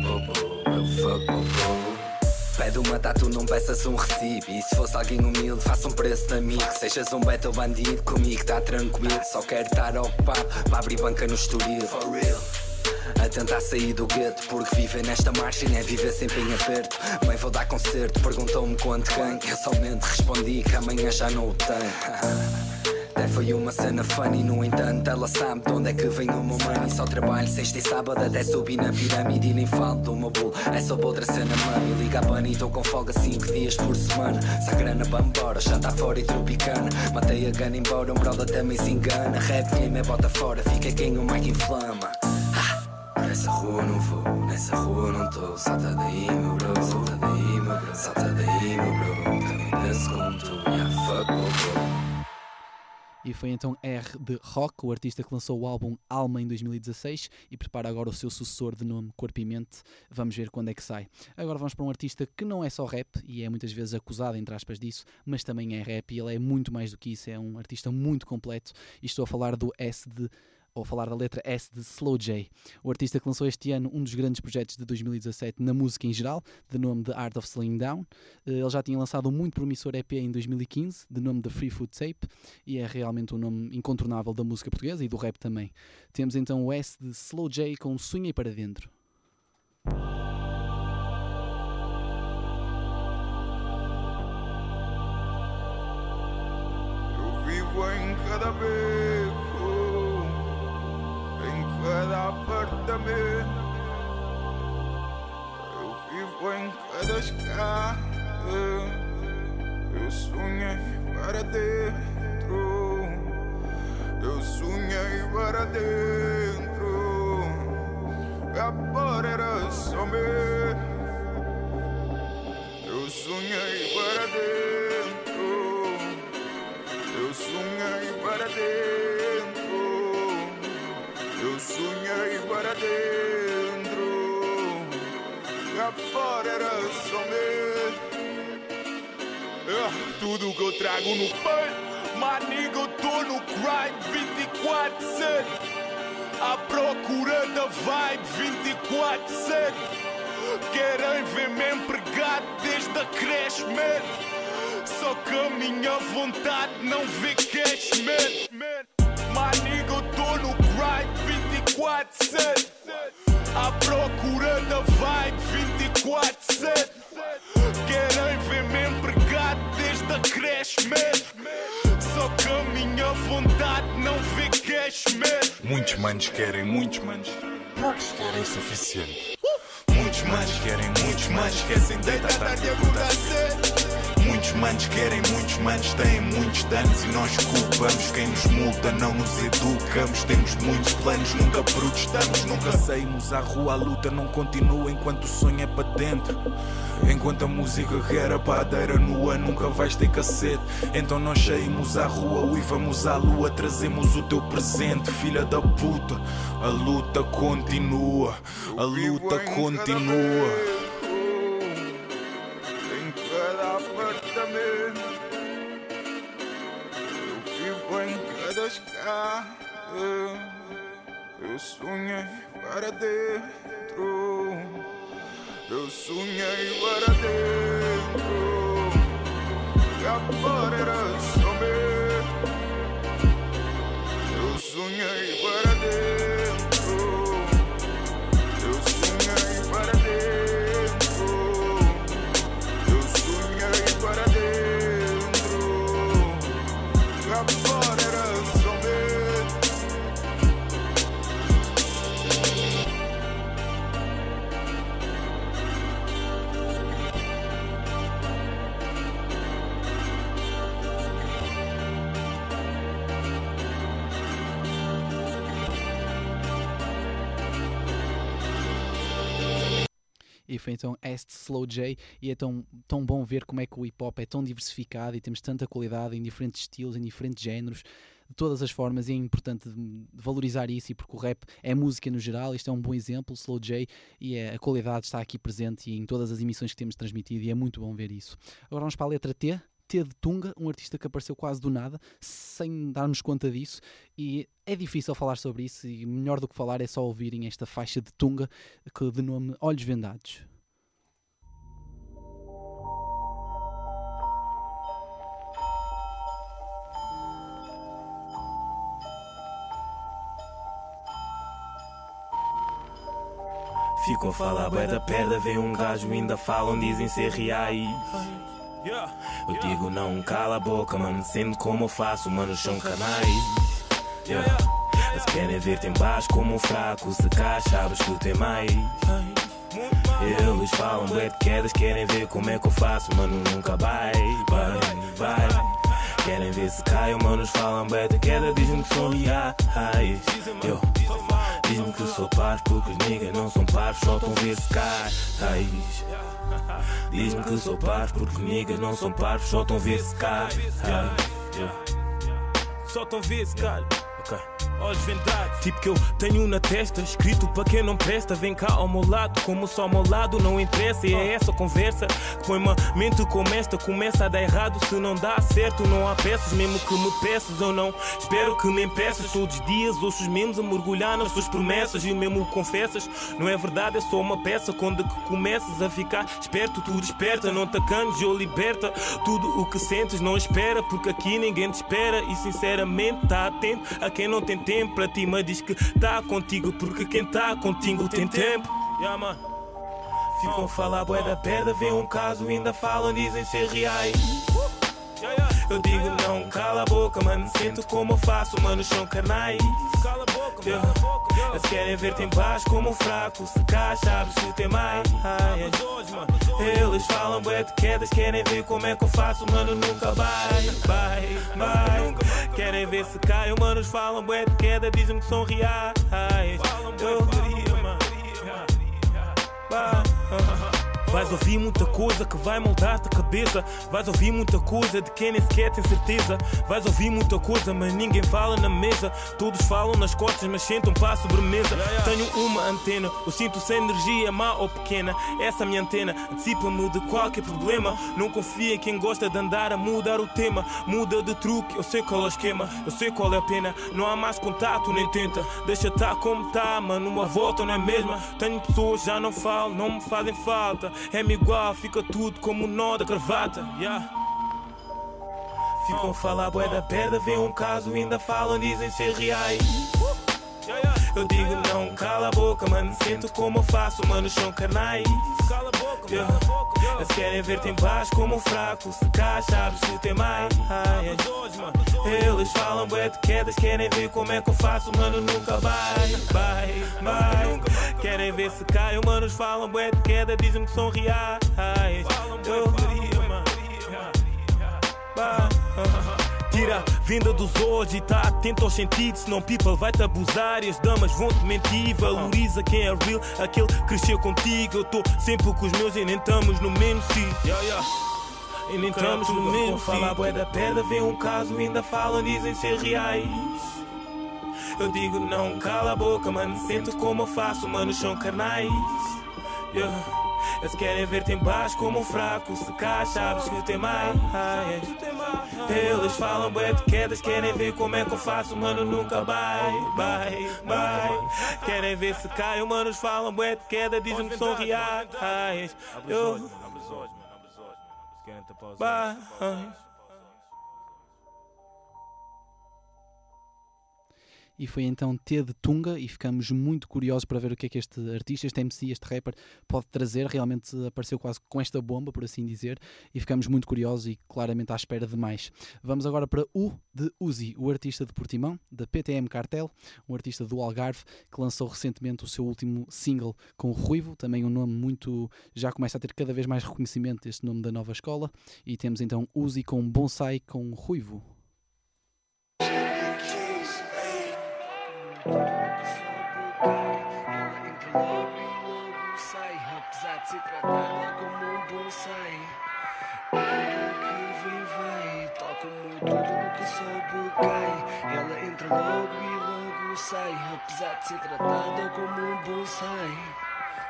uma tatu, não peças um recibo. E se fosse alguém humilde, faça um preço de amigo. Sejas um beta bandido, comigo tá tranquilo. Só quero estar ocupado para abrir banca no estoril For real a tentar sair do gueto Porque viver nesta margem é viver sempre em aperto. Bem, vou dar concerto, perguntou-me quanto ganho. Eu somente respondi que amanhã já não o tenho. Até foi uma cena funny, no entanto ela sabe de onde é que vem o meu money. Só trabalho sexta e sábado até subir na pirâmide E nem falo do meu bull, é só outra cena mami Liga a bunny, estou com folga 5 dias por semana. Se a grana vai embora, já tá fora e tropicana. Matei a gana embora, um brother também se engana. Rap game é bota fora, fica quem o mic inflama Nessa rua não vou, nessa rua não tô Salta daí meu bro, salta daí meu bro Salta daí meu bro, também penso como tu Yeah, bro E foi então R de Rock, o artista que lançou o álbum Alma em 2016 e prepara agora o seu sucessor de nome Corpo e Mente. Vamos ver quando é que sai. Agora vamos para um artista que não é só rap e é muitas vezes acusado, entre aspas, disso, mas também é rap e ele é muito mais do que isso, é um artista muito completo. E estou a falar do S de ou falar da letra S de Slow J. O artista que lançou este ano um dos grandes projetos de 2017 na música em geral, de nome The Art of Slowing Down. Eh, Ele já tinha lançado um muito promissor EP em 2015, de nome The Free Food Tape, e é realmente um nome incontornável da música portuguesa e do rap também. Temos então o S de Slow J com Sonhei para Dentro. Eu vivo em cada em cada apartamento. Eu vivo em cada escada. Eu sonhei para dentro. Eu sonhei para dentro. Agora era só meu. Eu sonhei para dentro. Eu sonhei para dentro. Dentro. Cá fora era só medo. É, tudo que eu trago no peito, maniga, eu tô no grind 24-7. À procura da vibe 24-7. Querem ver-me empregado desde a creche, man. Só que a minha vontade não vê cash, man. Maniga, eu tô no 24-7. À procura da vibe 24-7. Querem ver-me empregado desde a creche, man. Só que a minha vontade não vê cash, man. Muitos manos querem, muitos manos. Poucos querem suficiente. Muitos manos querem, muitos manos esquecem deitar tarde e acordar cedo. Muitos manos querem, muitos manos têm muitos danos e nós culpamos quem nos multa, não nos educamos. Temos muitos planos, nunca protestamos, nunca saímos à rua. A luta não continua enquanto o sonho é para dentro. Enquanto a música era padeira nua, nunca vais ter cacete. Então nós saímos à rua e vamos à lua. Trazemos o teu presente, filha da puta. A luta continua, a luta continua. Slow J e é tão, tão bom ver como é que o hip hop é tão diversificado e temos tanta qualidade em diferentes estilos, em diferentes géneros, de todas as formas e é importante valorizar isso e porque o rap é música no geral, isto é um bom exemplo, Slow J, e é- a qualidade está aqui presente em todas as emissões que temos transmitido e é muito bom ver isso. Agora vamos para a letra T, T de Tunga, um artista que apareceu quase do nada, sem darmos conta disso, e é difícil falar sobre isso, e melhor do que falar é só ouvirem esta faixa de Tunga, que de nome Olhos Vendados. Ficam a falar bué da perda, vem um gajo ainda falam, dizem ser reais. Eu digo não, cala a boca, mano, sendo como eu faço, mano, são canais. Yeah. Eles querem ver-te em baixo como um fraco, se cá sabes que tem mais. Eles falam bué de quedas, querem ver como é que eu faço, mano, nunca vai, vai, vai. Querem ver se caio, manos falam bué de queda, dizem que são reais. Eu, Dizem que sou parvo porque os niggas não são parvos, só estão a ver se cai. Diz-me que sou parvo porque niggas não são parvos, só estão a ver se cai. Só estão a ver se cai. Ok. Tipo que eu tenho na testa, escrito para quem não presta. Vem cá ao meu lado, como só ao meu lado não interessa. E é essa conversa que põe uma mente como esta. Começa a dar errado, se não dá certo, não há peças. Mesmo que me peças ou não, espero que me impeças. Todos os dias ouço os mesmos a mergulhar nas suas promessas. E mesmo confessas, não é verdade, é só uma peça. Quando é que começas a ficar esperto, tu desperta. Não te canes ou liberta tudo o que sentes. Não espera, porque aqui ninguém te espera. E sinceramente, tá atento a quem não tem tempo ti, mas diz que tá contigo, porque quem tá contigo tem tempo. Yeah, man. Ficam a falar bué da perda, vem um caso, ainda falam, dizem ser reais. Eu digo não, cala a boca, mano, sinto como eu faço, mano, são canais. Yeah. Eles querem ver-te em baixo como um fraco, se cá sabes que tem mais. Eles falam bué de quedas, querem ver como é que eu faço, mano, nunca vai, vai, vai. Querem ver se caio, manos falam bué de queda, dizem que são reais. Vais ouvir muita coisa que vai moldar-te a cabeça. Vais ouvir muita coisa de quem nem sequer tem certeza. Vais ouvir muita coisa, mas ninguém fala na mesa. Todos falam nas costas, mas sentam para a sobremesa. Tenho uma antena, eu sinto sem energia, má ou pequena. Essa minha antena antecipa-me de qualquer problema. Não confia em quem gosta de andar a mudar o tema. Muda de truque, eu sei qual é o esquema, eu sei qual é a pena. Não há mais contato, nem tenta. Deixa tá como tá, mano. Uma volta não é mesma. Tenho pessoas, já não falo, não me fazem falta. É-me igual, fica tudo como o nó da gravata. Yeah. Ficam a falar bué da perda, vê um caso, ainda falam, dizem ser reais. Eu digo não, cala a boca, mano. Sinto como eu faço, mano, são carnais. Yeah. Eles querem ver-te em paz como fraco. Se cá sabes se tem mais. Ai, ai. Eles falam bué de quedas, querem ver como é que eu faço, mano. Nunca vai, vai, vai. Querem ver se caio, manos falam bué de queda, dizem que são reais. Eu queria, mano. Bah. Tira a venda dos hoje e tá atento aos sentidos. Senão people vai-te abusar e as damas vão-te mentir. Valoriza quem é real, aquele que cresceu contigo. Eu tô sempre com os meus e nem estamos no mesmo sítio. Yeah, yeah. E nem estamos no mesmo sítio. Falar bué da pedra, vê um caso, ainda falam, dizem ser reais. Eu digo não, cala a boca, mano. Sinto como eu faço, mano, são carnais. Yeah. Eles querem ver-te em paz como um fraco. Se cá sabes que tem mais. Eles falam bué de quedas, querem ver como é que eu faço, mano. Nunca vai, vai, vai. Querem ver se caio, manos falam bué de queda, dizem que são reais. Eu. Vai. E foi então T de Tunga e ficamos muito curiosos para ver o que é que este artista, este MC, este rapper pode trazer. Realmente apareceu quase com esta bomba, por assim dizer, e ficamos muito curiosos e claramente à espera de mais. Vamos agora para U de Uzi, o artista de Portimão, da PTM Cartel, um artista do Algarve que lançou recentemente o seu último single com o Ruivo, também um nome muito. já começa a ter cada vez mais reconhecimento este nome da nova escola. E temos então Uzi com Bonsai com Ruivo. Apesar de ser tratada como um bonsai Tudo que vem vai Tal como tudo que sobe cai Ela entra logo e logo sai Apesar de ser tratada como um bonsai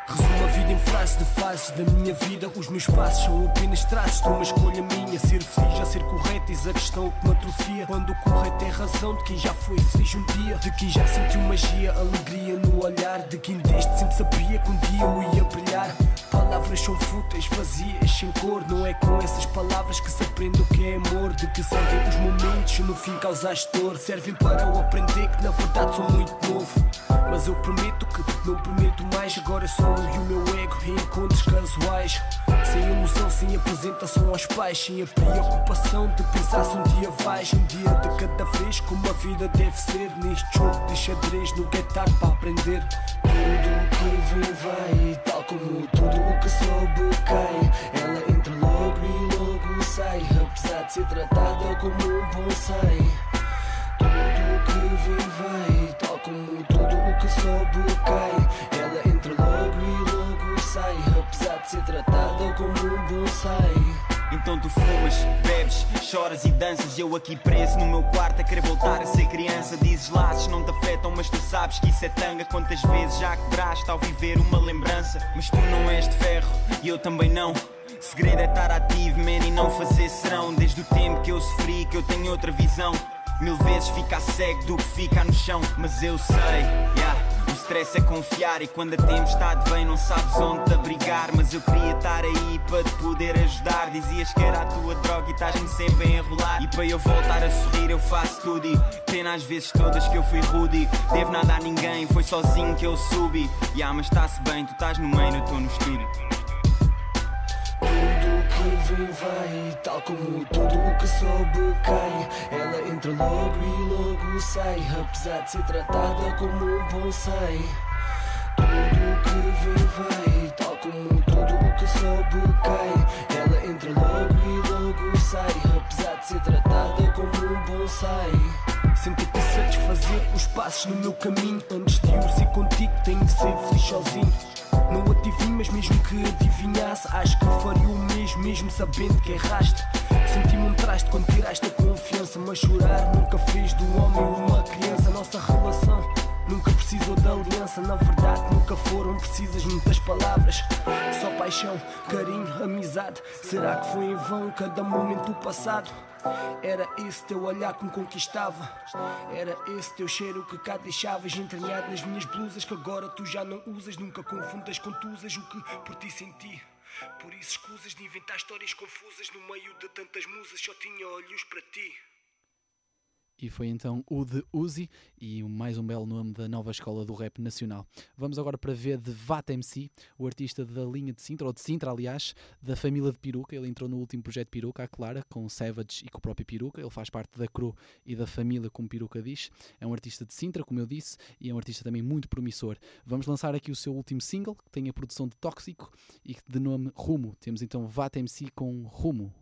Resumo a vida em frases de fases da minha vida. Os meus passos são apenas traços de uma escolha minha. Ser feliz a ser correto, eis a questão que me atrofia. Quando o correto é razão de quem já foi feliz um dia. De quem já sentiu magia, alegria no olhar. De quem desde sempre sabia que um dia eu ia brilhar. Palavras são fúteis, vazias, sem cor. Não é com essas palavras que se aprende o que é amor. De que servem os momentos, no fim causaste dor. Servem para eu aprender que na verdade sou muito novo. Mas eu prometo que não prometo mais. Agora sou eu e o meu ego em encontros casuais. Sem ilusão, sem apresentação aos pais. Sem a preocupação de pensar se um dia vais. Um dia de cada vez, como a vida deve ser. Neste jogo de xadrez, nunca é tarde para aprender. Tudo o que vem vai, tal como tudo o que sobe cai. Ela entra logo e logo sai. Apesar de ser tratada como um bonsai. Tudo o que vem vai, tal como tudo o que sobe cai. Ela entra logo e logo sai. Apesar de ser tratada como um bonsai. Então tu fumas, bebes, choras e danças. Eu aqui preso no meu quarto a querer voltar a ser criança. Dizes laços não te afetam, mas tu sabes que isso é tanga. Quantas vezes já quebraste ao viver uma lembrança? Mas tu não és de ferro e eu também não. Segredo é estar ativo, man, e não fazer serão. Desde o tempo que eu sofri, que eu tenho outra visão. Mil vezes ficar cego do que fica no chão, mas eu sei, yeah. O stress é confiar e quando a tempestade vem não sabes onde te abrigar Mas eu queria estar aí para te poder ajudar. Dizias que era a tua droga e estás-me sempre a enrolar. E para eu voltar a sorrir eu faço tudo e Pena às vezes todas que eu fui rude Devo nada a ninguém, foi sozinho que eu subi. Mas está-se bem, tu estás no meio, eu estou no estúdio Tudo que vem vai, tal como tudo o que sobe cai. Ela entra logo e logo sai, apesar de ser tratada como um bonsai. Tudo que vem vai, tal como tudo o que sobe cai. Ela entra logo e logo sai, apesar de ser tratada como um bonsai. Sempre que satisfazer os passos no meu caminho. Antes de eu ser contigo, tenho que ser feliz sozinho. Não adivinho, mas mesmo que adivinhasse, acho que faria o mesmo, mesmo sabendo que erraste. Senti-me um traste quando tiraste a confiança, mas chorar nunca fez do homem uma criança. Nossa relação nunca precisou de aliança, na verdade nunca foram precisas muitas palavras. Só paixão, carinho, amizade. Será que foi em vão cada momento do passado? Era esse teu olhar que me conquistava. Era esse teu cheiro que cá deixavas entranhado nas minhas blusas que agora tu já não usas. Nunca confundas com tusas o que por ti senti. Por isso escusas de inventar histórias confusas no meio de tantas musas. Só tinha olhos para ti. E foi então o de Uzi e mais um belo nome da nova escola do rap nacional. Vamos agora para ver de Vat MC, o artista da linha de Sintra, ou de Sintra, aliás, da família de Peruca. Ele entrou no último projeto Peruca, a Clara, com Savage e com o próprio Peruca. Ele faz parte da crew e da família, como Peruca diz. É um artista de Sintra, como eu disse, e é um artista também muito promissor. Vamos lançar aqui o seu último single, que tem a produção de Tóxico e de nome Rumo. Temos então Vat MC com Rumo.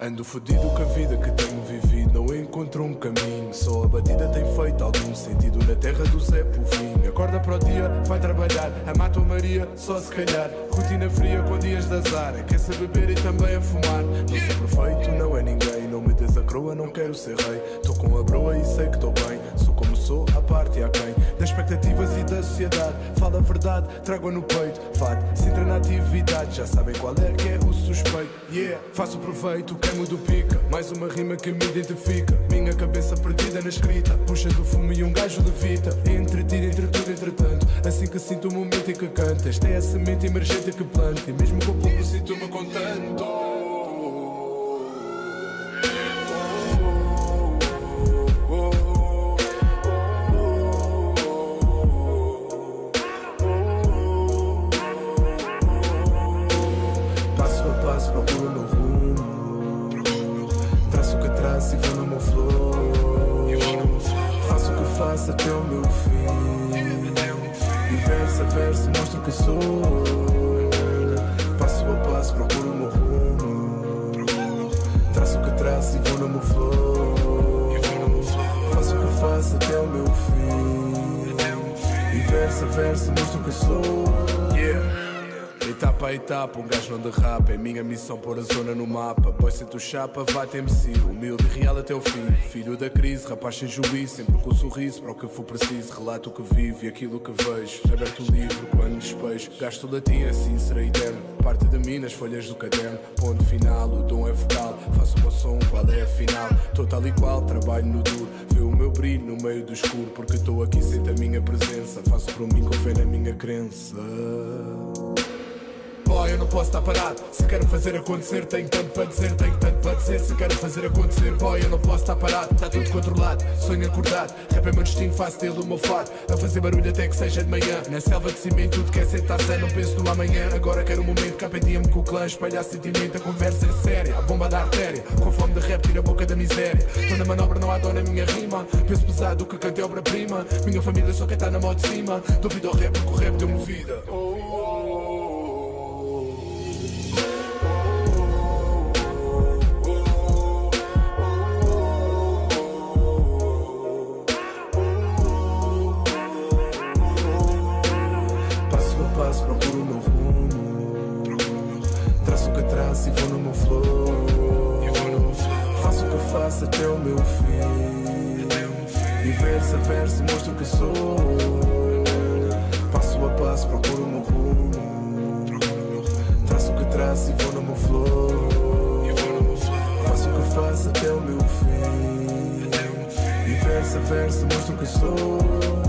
Ando fodido com a vida que tenho vivido, não encontro um caminho. Só a batida tem feito algum sentido na terra do Zé Povinho. Acorda para o dia, vai trabalhar, a tua Maria, só se calhar. Rotina fria com dias de azar, quer-se beber e também a fumar. Não sou perfeito, não é ninguém, não me des a croa, não quero ser rei. Tô com a broa e sei que estou bem, sou sou, a parte a quem. Das expectativas e da sociedade, fala a verdade, trago-a no peito. Fato, se entra na atividade, já sabem qual é que é o suspeito. Yeah, faço proveito, queimo do pica, mais uma rima que me identifica. Minha cabeça perdida na escrita, puxa do fumo e um gajo levita. Entretido entre tudo, entretanto, assim que sinto o momento em que canta. Esta é a semente emergente que planta, e mesmo com pouco sinto-me contento. Etapa, um gajo não derrapa. É minha missão pôr a zona no mapa. Boy, sento chapa, vai ter MC. Humilde e real até o fim. Filho da crise, rapaz sem juízo. Sempre com um sorriso para o que for preciso. Relato o que vivo e aquilo que vejo. Aberto o livro quando despejo. Gasto latim assim será eterno. Parte de mim nas folhas do caderno. Ponto final, o dom é vocal. Faço o som, qual é a final? Tô tal e qual, trabalho no duro. Vê o meu brilho no meio do escuro. Porque estou aqui, sente a minha presença. Faço por mim, confio na minha crença. Não posso estar parado. Se quero fazer acontecer, tenho tanto para dizer, tenho tanto para dizer. Se quero fazer acontecer, boy, eu não posso estar parado. Está tudo controlado, sonho acordado. Rap é meu destino, faço dele o meu fado. A fazer barulho até que seja de manhã. Na selva de cimento, tudo quer sentar sem, não penso no amanhã. Agora quero um momento, KPDM com o clã, espalhar sentimento. A conversa é séria, a bomba da artéria. Com fome de rap, tira a boca da miséria. Tô na manobra, não há dó na minha rima. Penso pesado, o que cantei obra-prima. Minha família só quem está na moto de cima. Duvido ao rap, porque o rap deu-me vida. Até o meu fim. E verso a verso mostro que sou. Passo a passo, procuro o meu rumo. Traço o que traço e vou no meu flow. Faço o que faço até o meu fim. E verso a verso mostro que sou.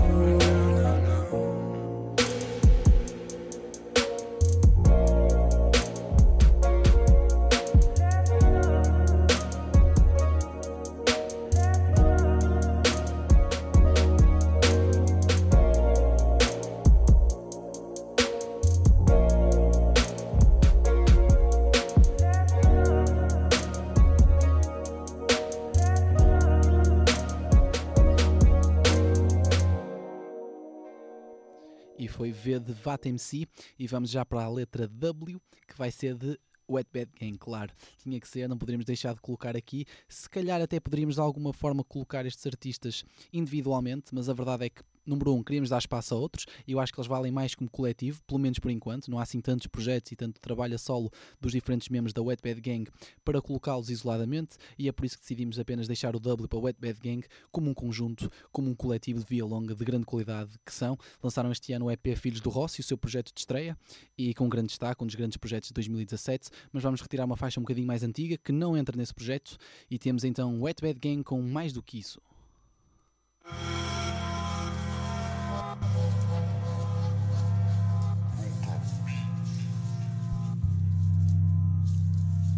MC e vamos já para a letra W, que vai ser de Wet Bad Gang, claro, tinha que ser, não poderíamos deixar de colocar aqui. Se calhar até poderíamos de alguma forma colocar estes artistas individualmente, mas a verdade é que número um, queríamos dar espaço a outros e eu acho que eles valem mais como coletivo, pelo menos por enquanto. Não há assim tantos projetos e tanto trabalho a solo dos diferentes membros da Wet Bad Gang para colocá-los isoladamente e é por isso que decidimos apenas deixar o W para Wet Bad Gang como um conjunto, como um coletivo de via longa de grande qualidade que são. Lançaram este ano o EP Filhos do Rossi, o seu projeto de estreia e com grande destaque, um dos grandes projetos de 2017, mas vamos retirar uma faixa um bocadinho mais antiga que não entra nesse projeto e temos então Wet Bad Gang com mais do que isso.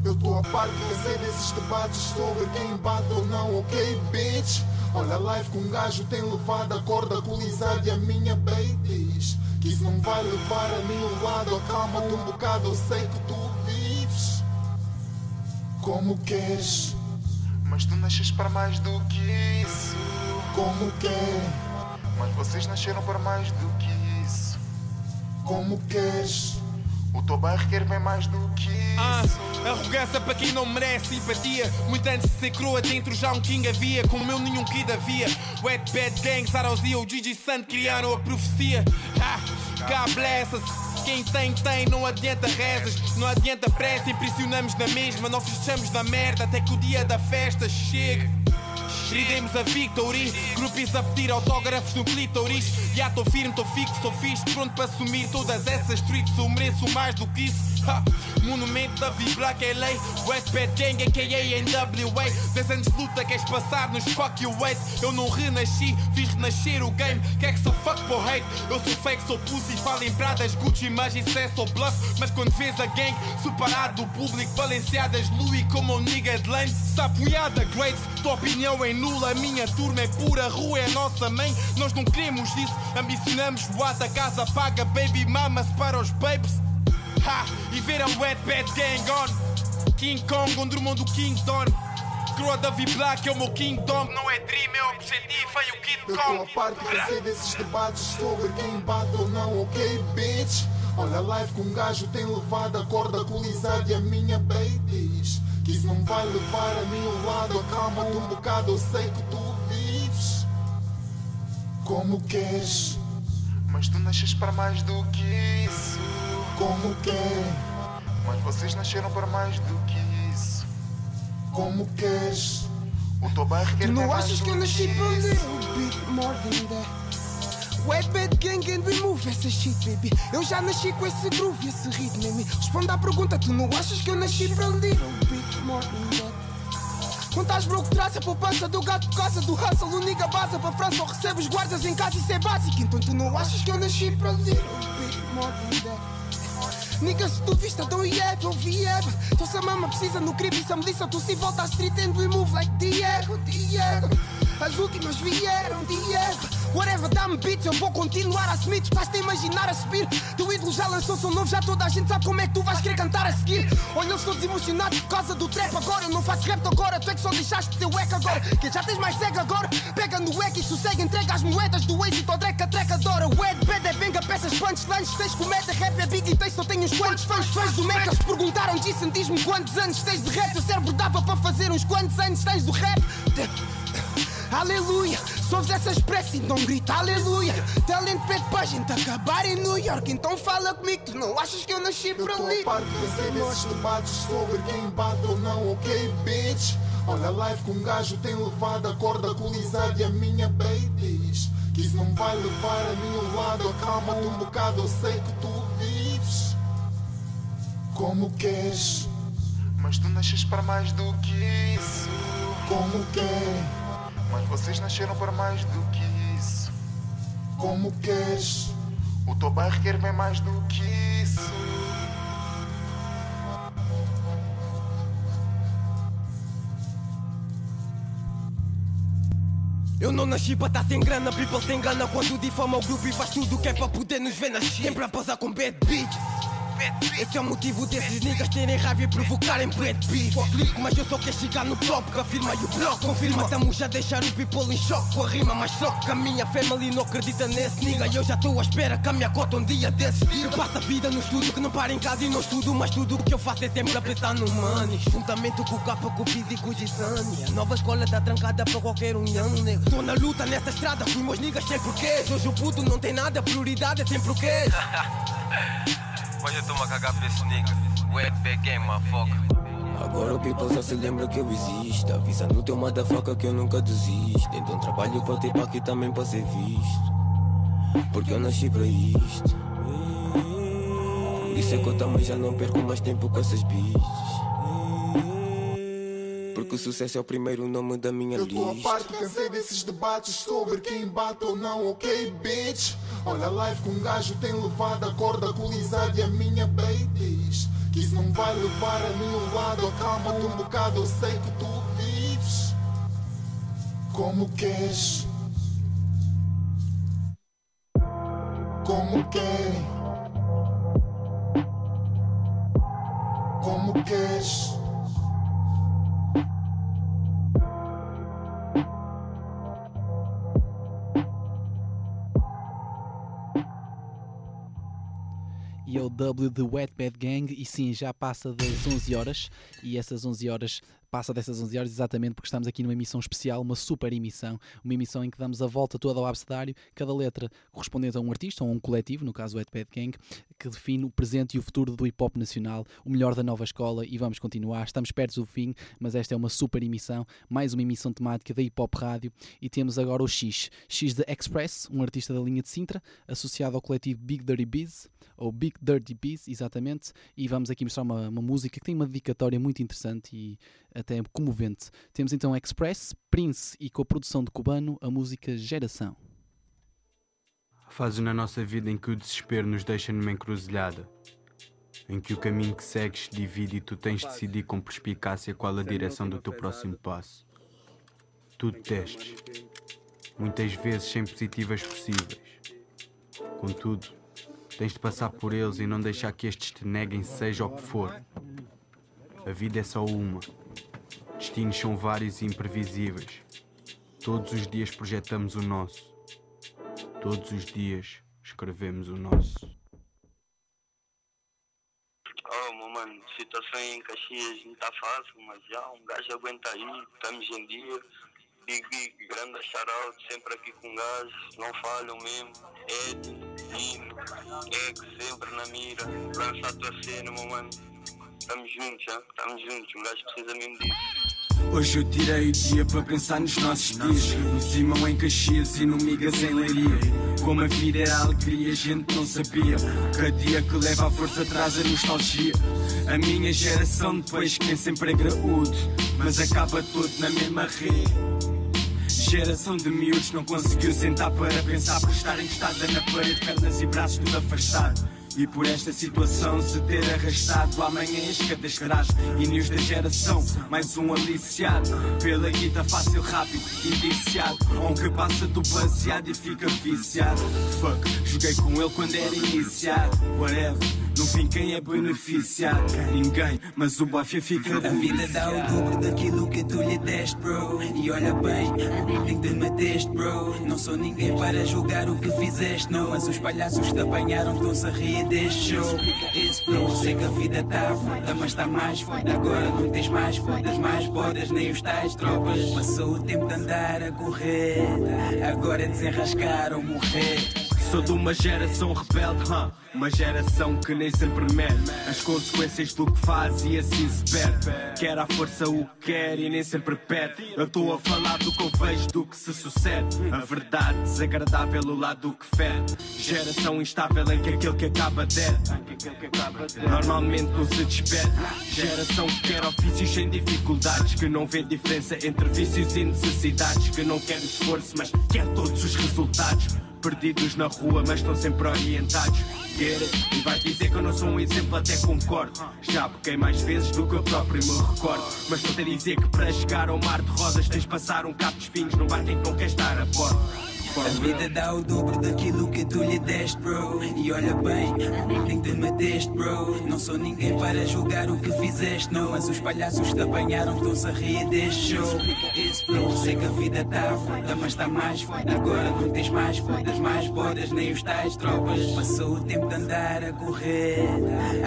Eu tô a par de cansei desses debates sobre quem bate ou não, ok, bitch? Olha a live que um gajo tem levado a corda colisada e a minha babies. Que isso não vai levar a nenhum lado, acalma-te um bocado, eu sei que tu vives como queres. Mas tu nasces para mais do que isso. Como quer, Mas vocês nasceram para mais do que isso. como queres. O bairro quer bem mais do que Ah, isso. arrogância para quem não merece simpatia. Muito antes de ser crua, dentro já um king havia. Como eu, nenhum kid havia. Wet Bad Gang, Sarosi ou Gigi Sant criaram a profecia. Ah, God bless. Quem tem, tem, não adianta rezas, não adianta pressa, impressionamos na mesma, não fechamos na merda até que o dia da festa chegue. Ridemos a victory, grupos a pedir autógrafos no clítoris. Já tô firme, tô fixo, tô fixe, pronto para assumir todas essas streets. Eu mereço mais do que isso. Ha! Monumento da V-Black LA, West Bad Gang, a.k.a. NWA. 10 anos de luta, queres passar nos fuck you wait. Eu não renasci, fiz renascer o game. Quer que sou fuck por hate? Eu sou fake, sou pussy, falo em pradas, Gucci, mas isso é só bluff. Mas quando vês a gang, separado do público, balanceadas, Louis como um nigga de lane. Sapoiada, grades, tua opinião é nula, a minha turma é pura, a rua é a nossa mãe. Nós não queremos isso, ambicionamos voar a casa paga, baby mamas para os babes. Ha! E ver a Wet Bad Gang on King Kong, onde o mundo King Don Croa da V-Black é o meu Kingdom Não é dream, é objetivo, é o King Eu tô a Kong par de cansei desses debates sobre quem bate ou não, ok, bitch? Olha a live que um gajo tem levado a corda colisada e a minha babies. Que isso não vai levar a nenhum lado, acalma-te um bocado, eu sei que tu vives como queres, Mas tu nasces para mais do que isso. como quer, Mas vocês nasceram para mais do que isso. como queres. O teu bairro quer Tu não achas que eu nasci para little bit more than that? Wet bad gang and remove essa shit, baby. Eu já nasci com esse groove e esse ritmo em mim. Responda à pergunta, tu não achas que eu nasci para little bit more than that? Traz a poupança do gato casa, do hustle, o nigga baza para França ou os guardas em casa, isso é básico. Então tu não achas que eu nasci para little bit more than that? Se tu viste e Eva, eu vi Eva Então se a mama precisa no crib e se a melissa Tu se volta à street and we move like Diego, Diego As últimas vieram, Diego Whatever, dá-me beats, eu vou continuar a assumir Tu estás-te a imaginar a subir. Teu ídolo já lançou som novo, já toda a gente sabe como é que tu vais querer cantar a seguir. Olha, eles todos emocionados por causa do trap agora. Eu não faço rap agora, tu é que só deixaste de ser wack agora. Que já tens mais cego agora. Pega no wack e sossega, entrega as moedas do êxito ao dreca, treca adora. Wed, bad, é benga, peças, punchlines Tens comédia, rap é big e tens, só tenho uns quantos fãs. Fãs do eles perguntaram, disse diz-me quantos anos tens de rap. Teu cérebro dava para fazer uns quantos anos tens do rap Aleluia, se ouves essa expressa então grita aleluia Talento pede para a gente acabar em New York Então fala comigo, tu não achas que eu nasci Eu para tô ali? a par de desses debates sobre quem bate ou não, ok, bitch? Olha a live que um gajo tem levado a corda colisada e a minha babies. Que isso não vai levar a nenhum lado, acalma-te um bocado, eu sei que tu vives como queres, Mas tu nasces para mais do que isso. como quer, Mas vocês nasceram para mais do que isso. como queres. O teu bairro quer bem mais do que isso. Eu não nasci para estar sem grana, people se engana quando difama o grupo e faz tudo o que é para poder nos ver nascer. Sempre a posar com bad bitches. Esse é o motivo desses niggas terem raiva e provocarem bad beef Só clico, mas eu só quero chegar no top. Que afirma e o bloco confirma. Estamos a deixar o people em choque com a rima Mas só que a minha family não acredita nesse nigga. E eu já estou à espera que a minha cota um dia desses Eu passo a vida no estúdio que não para em casa e não estudo Mas tudo o que eu faço é sempre a pensar no money. Juntamente com o capa, com o Pizzi e com o A nova escola tá trancada para qualquer união, nego. Tô na luta nessa estrada com meus niggas sem porquês. Hoje o puto não tem nada, prioridade é sempre o quê Hoje eu pra esse nigga. Wet bag game, motherfucker. Agora o people só se lembra que eu existo. Avisa no teu motherfucker que eu nunca desisto. Então trabalho para ter aqui também para ser visto. Porque eu nasci para isto. Por isso é que eu também já não perco mais tempo com essas bitches Porque o sucesso é o primeiro nome da minha Eu tô a lista parte, cansei desses debates sobre quem bate ou não, ok, bitch? Olha a live que um gajo tem levado a corda colisada e a minha babies. Que isso não vai levar a nenhum lado, acalma-te um bocado, eu sei que tu vives como queres. Como querem. Como queres. E é o W de Wet Bad Gang e sim, já passa das 11 horas e essas 11 horas passa dessas 11 horas exatamente porque estamos aqui numa emissão especial, uma super emissão, uma emissão em que damos a volta toda ao abecedário, cada letra correspondente a um artista ou a um coletivo, no caso o Wet Bad Gang, que define o presente e o futuro do hip hop nacional, o melhor da nova escola e vamos continuar, estamos perto do fim, mas esta é uma super emissão, mais uma emissão temática da Hip Hop Rádio e temos agora o X, X de Express, um artista da linha de Sintra, associado ao coletivo Big Dirty Biz, ou Big Dirty Biz, exatamente, e vamos aqui mostrar uma, uma música que tem uma dedicatória muito interessante e até comovente. Temos então Express, Prince e com a produção de Cubano, a música Geração. Fases na nossa vida em que o desespero nos deixa numa encruzilhada. Em que o caminho que segues divide e tu tens de decidir com perspicácia qual a direção do teu próximo passo. Tudo testes. Muitas vezes sem positivas possíveis. Contudo, tens de passar por eles e não deixar que estes te neguem, seja o que for. A vida é só uma. Destinos são vários e imprevisíveis. Todos os dias projetamos o nosso. Todos os dias escrevemos o nosso. Oh, meu mano, situação em Caxias não tá fácil, mas já um gajo aguenta aí, estamos em dia. Big Big, grande shout sempre aqui com gás, não falham mesmo. Ed, Nino, Ex, sempre na mira, lança a tua cena, meu mano. Estamos juntos, estamos juntos, um gajo precisa mesmo disso. Hoje eu tirei o dia para pensar nos nossos dias. No Simão em Caxias e no Migas em Leiria. Como a vida era alegria, a gente não sabia. Cada dia que leva a força traz a nostalgia. A minha geração depois quem sempre é graúdo Mas acaba todo na mesma rede. Geração de miúdos não conseguiu sentar para pensar Por estar encostada na parede, pernas e braços tudo afastado e por esta situação se ter arrastado Amanhã as cadas terás e news da geração Mais um aliciado. Pela guita fácil, rápido, indiciado Um que passa do baseado e fica viciado. Fuck, joguei com ele quando era iniciado. Whatever no fim quem é beneficiado? Ninguém, mas o bafia fica A vida dá o dobro daquilo que tu lhe deste, bro. E olha bem, em que te meteste, bro. Não sou ninguém para julgar o que fizeste, não. Mas os palhaços que te apanharam estão-se a rir deste show. Esse flow, sei que a vida tá foda, mas tá mais foda Agora. Não tens mais fodas, mais bodas, nem os tais tropas. Passou o tempo de andar a correr Agora é desenrascar ou morrer Sou de uma geração rebelde, huh? uma geração que nem sempre mede as consequências do que faz e assim se perde. Quer à força o que quer e nem sempre pede. Eu estou a falar do que eu vejo, do que se sucede. A verdade desagradável, o lado que fede. Geração instável em que aquele que acaba dead. Normalmente não se despede. Geração que quer ofícios sem dificuldades. Que não vê diferença entre vícios e necessidades. Que não quer esforço, mas quer todos os resultados. Perdidos na rua, mas estão sempre orientados. E vai dizer que eu não sou um exemplo, até concordo. Já pequei mais vezes do que eu próprio me recordo. Mas estou a dizer que para chegar ao mar de rosas tens de passar um cabo de espinhos no barco em que não quer estar a bordo. A vida dá o dobro daquilo que tu lhe deste, bro. E olha bem, nem te meteste, bro. Não sou ninguém para julgar o que fizeste, não. Mas os palhaços te apanharam, estão-se a rir deste show. Esse flow, sei que a vida tá foda, mas tá mais foda. Agora não tens mais fodas, mais bodas, nem os tais tropas. Passou o tempo de andar a correr,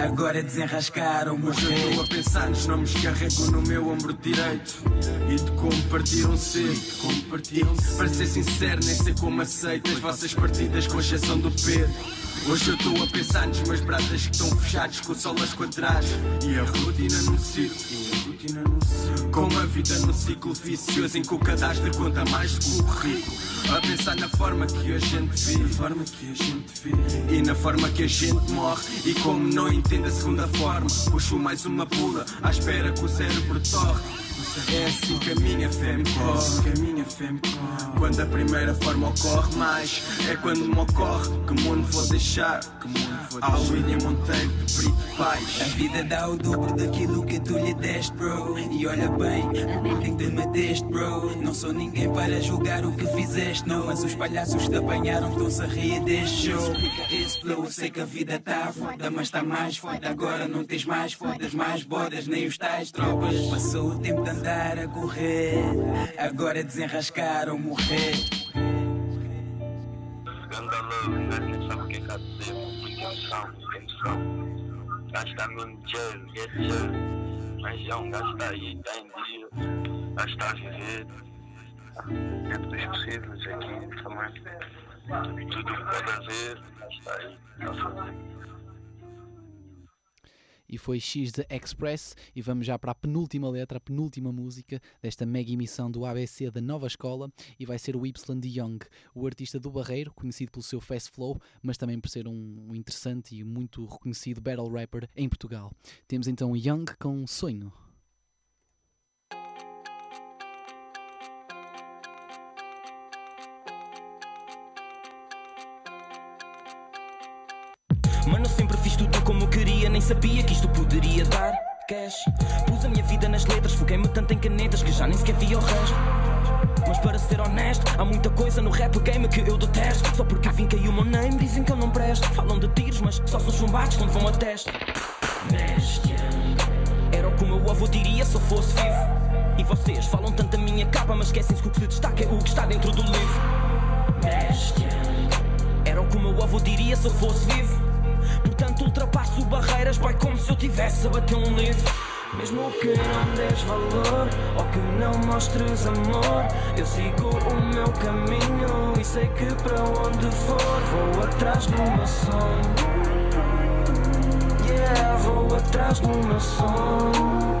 agora desenrascaram o estou a pensar nos nomes que carrego no meu ombro direito E partiram cedo como partiram cedo. Para ser sincero, nem sei como aceito As vossas partidas com exceção do Pedro Hoje eu estou a pensar nos meus bratas que estão fechados com o sol a esquadrar E a rotina no círculo como a vida num ciclo vicioso em que o cadastro conta mais do que o currículo. A pensar na forma que a gente vive, forma que a gente vive. e na forma que a gente morre. E como não entende a segunda forma, puxo mais uma pula à espera que o cérebro torre. É assim que a minha fé me corre. Quando a primeira forma ocorre mais, é quando me ocorre que mundo vou deixar. Que mundo vou deixar. Ao William Monteiro de Brito Paz. A vida dá o dobro daquilo que tu lhe deste, bro. E olha bem, nem te meteste, bro. Não sou ninguém para julgar o que fizeste, não. Mas os palhaços te apanharam, estão-se a rir deste show. Esse flow, sei que a vida tá foda, mas tá mais foda. Agora não tens mais fodas, mais bodas, nem os tais tropas. Passou o tempo de andar a correr, agora desenrascaram, morrer. Ganda love, né? Quem sabe o que é que há de dizer, muita emoção, muita emoção. Gajo está mesmo get cheio. Mas é um gajo está aí, está em dia, gajo está a viver. Dentro dos possíveis aqui também. Tudo o que pode haver, gajo está aí, está a fazer. E foi X de Express. E vamos já para a penúltima letra, a penúltima música desta mega emissão do ABC da nova escola. E vai ser o Y de Young, o artista do Barreiro, conhecido pelo seu fast flow, mas também por ser um interessante e muito reconhecido battle rapper em Portugal. Temos então Young com Sonho. Sabia que isto poderia dar cash. Pus a minha vida nas letras, foguei-me tanto em canetas que já nem sequer vi o resto. Mas para ser honesto, há muita coisa no rap game que eu detesto. Só porque vim caiu o meu name, dizem que eu não presto. Falam de tiros, mas só são chumbados quando vão a teste. Era o que o meu avô diria se eu fosse vivo. E vocês falam tanto da minha capa, mas esquecem-se que o que se destaca é o que está dentro do livro. Era o que o meu avô diria se eu fosse vivo. Portanto, ultrapasso barreiras, boy, como se eu tivesse a bater um livro. Mesmo que não des valor ou que não mostres amor, eu sigo o meu caminho e sei que para onde for vou atrás do meu sonho. Yeah, vou atrás do meu sonho.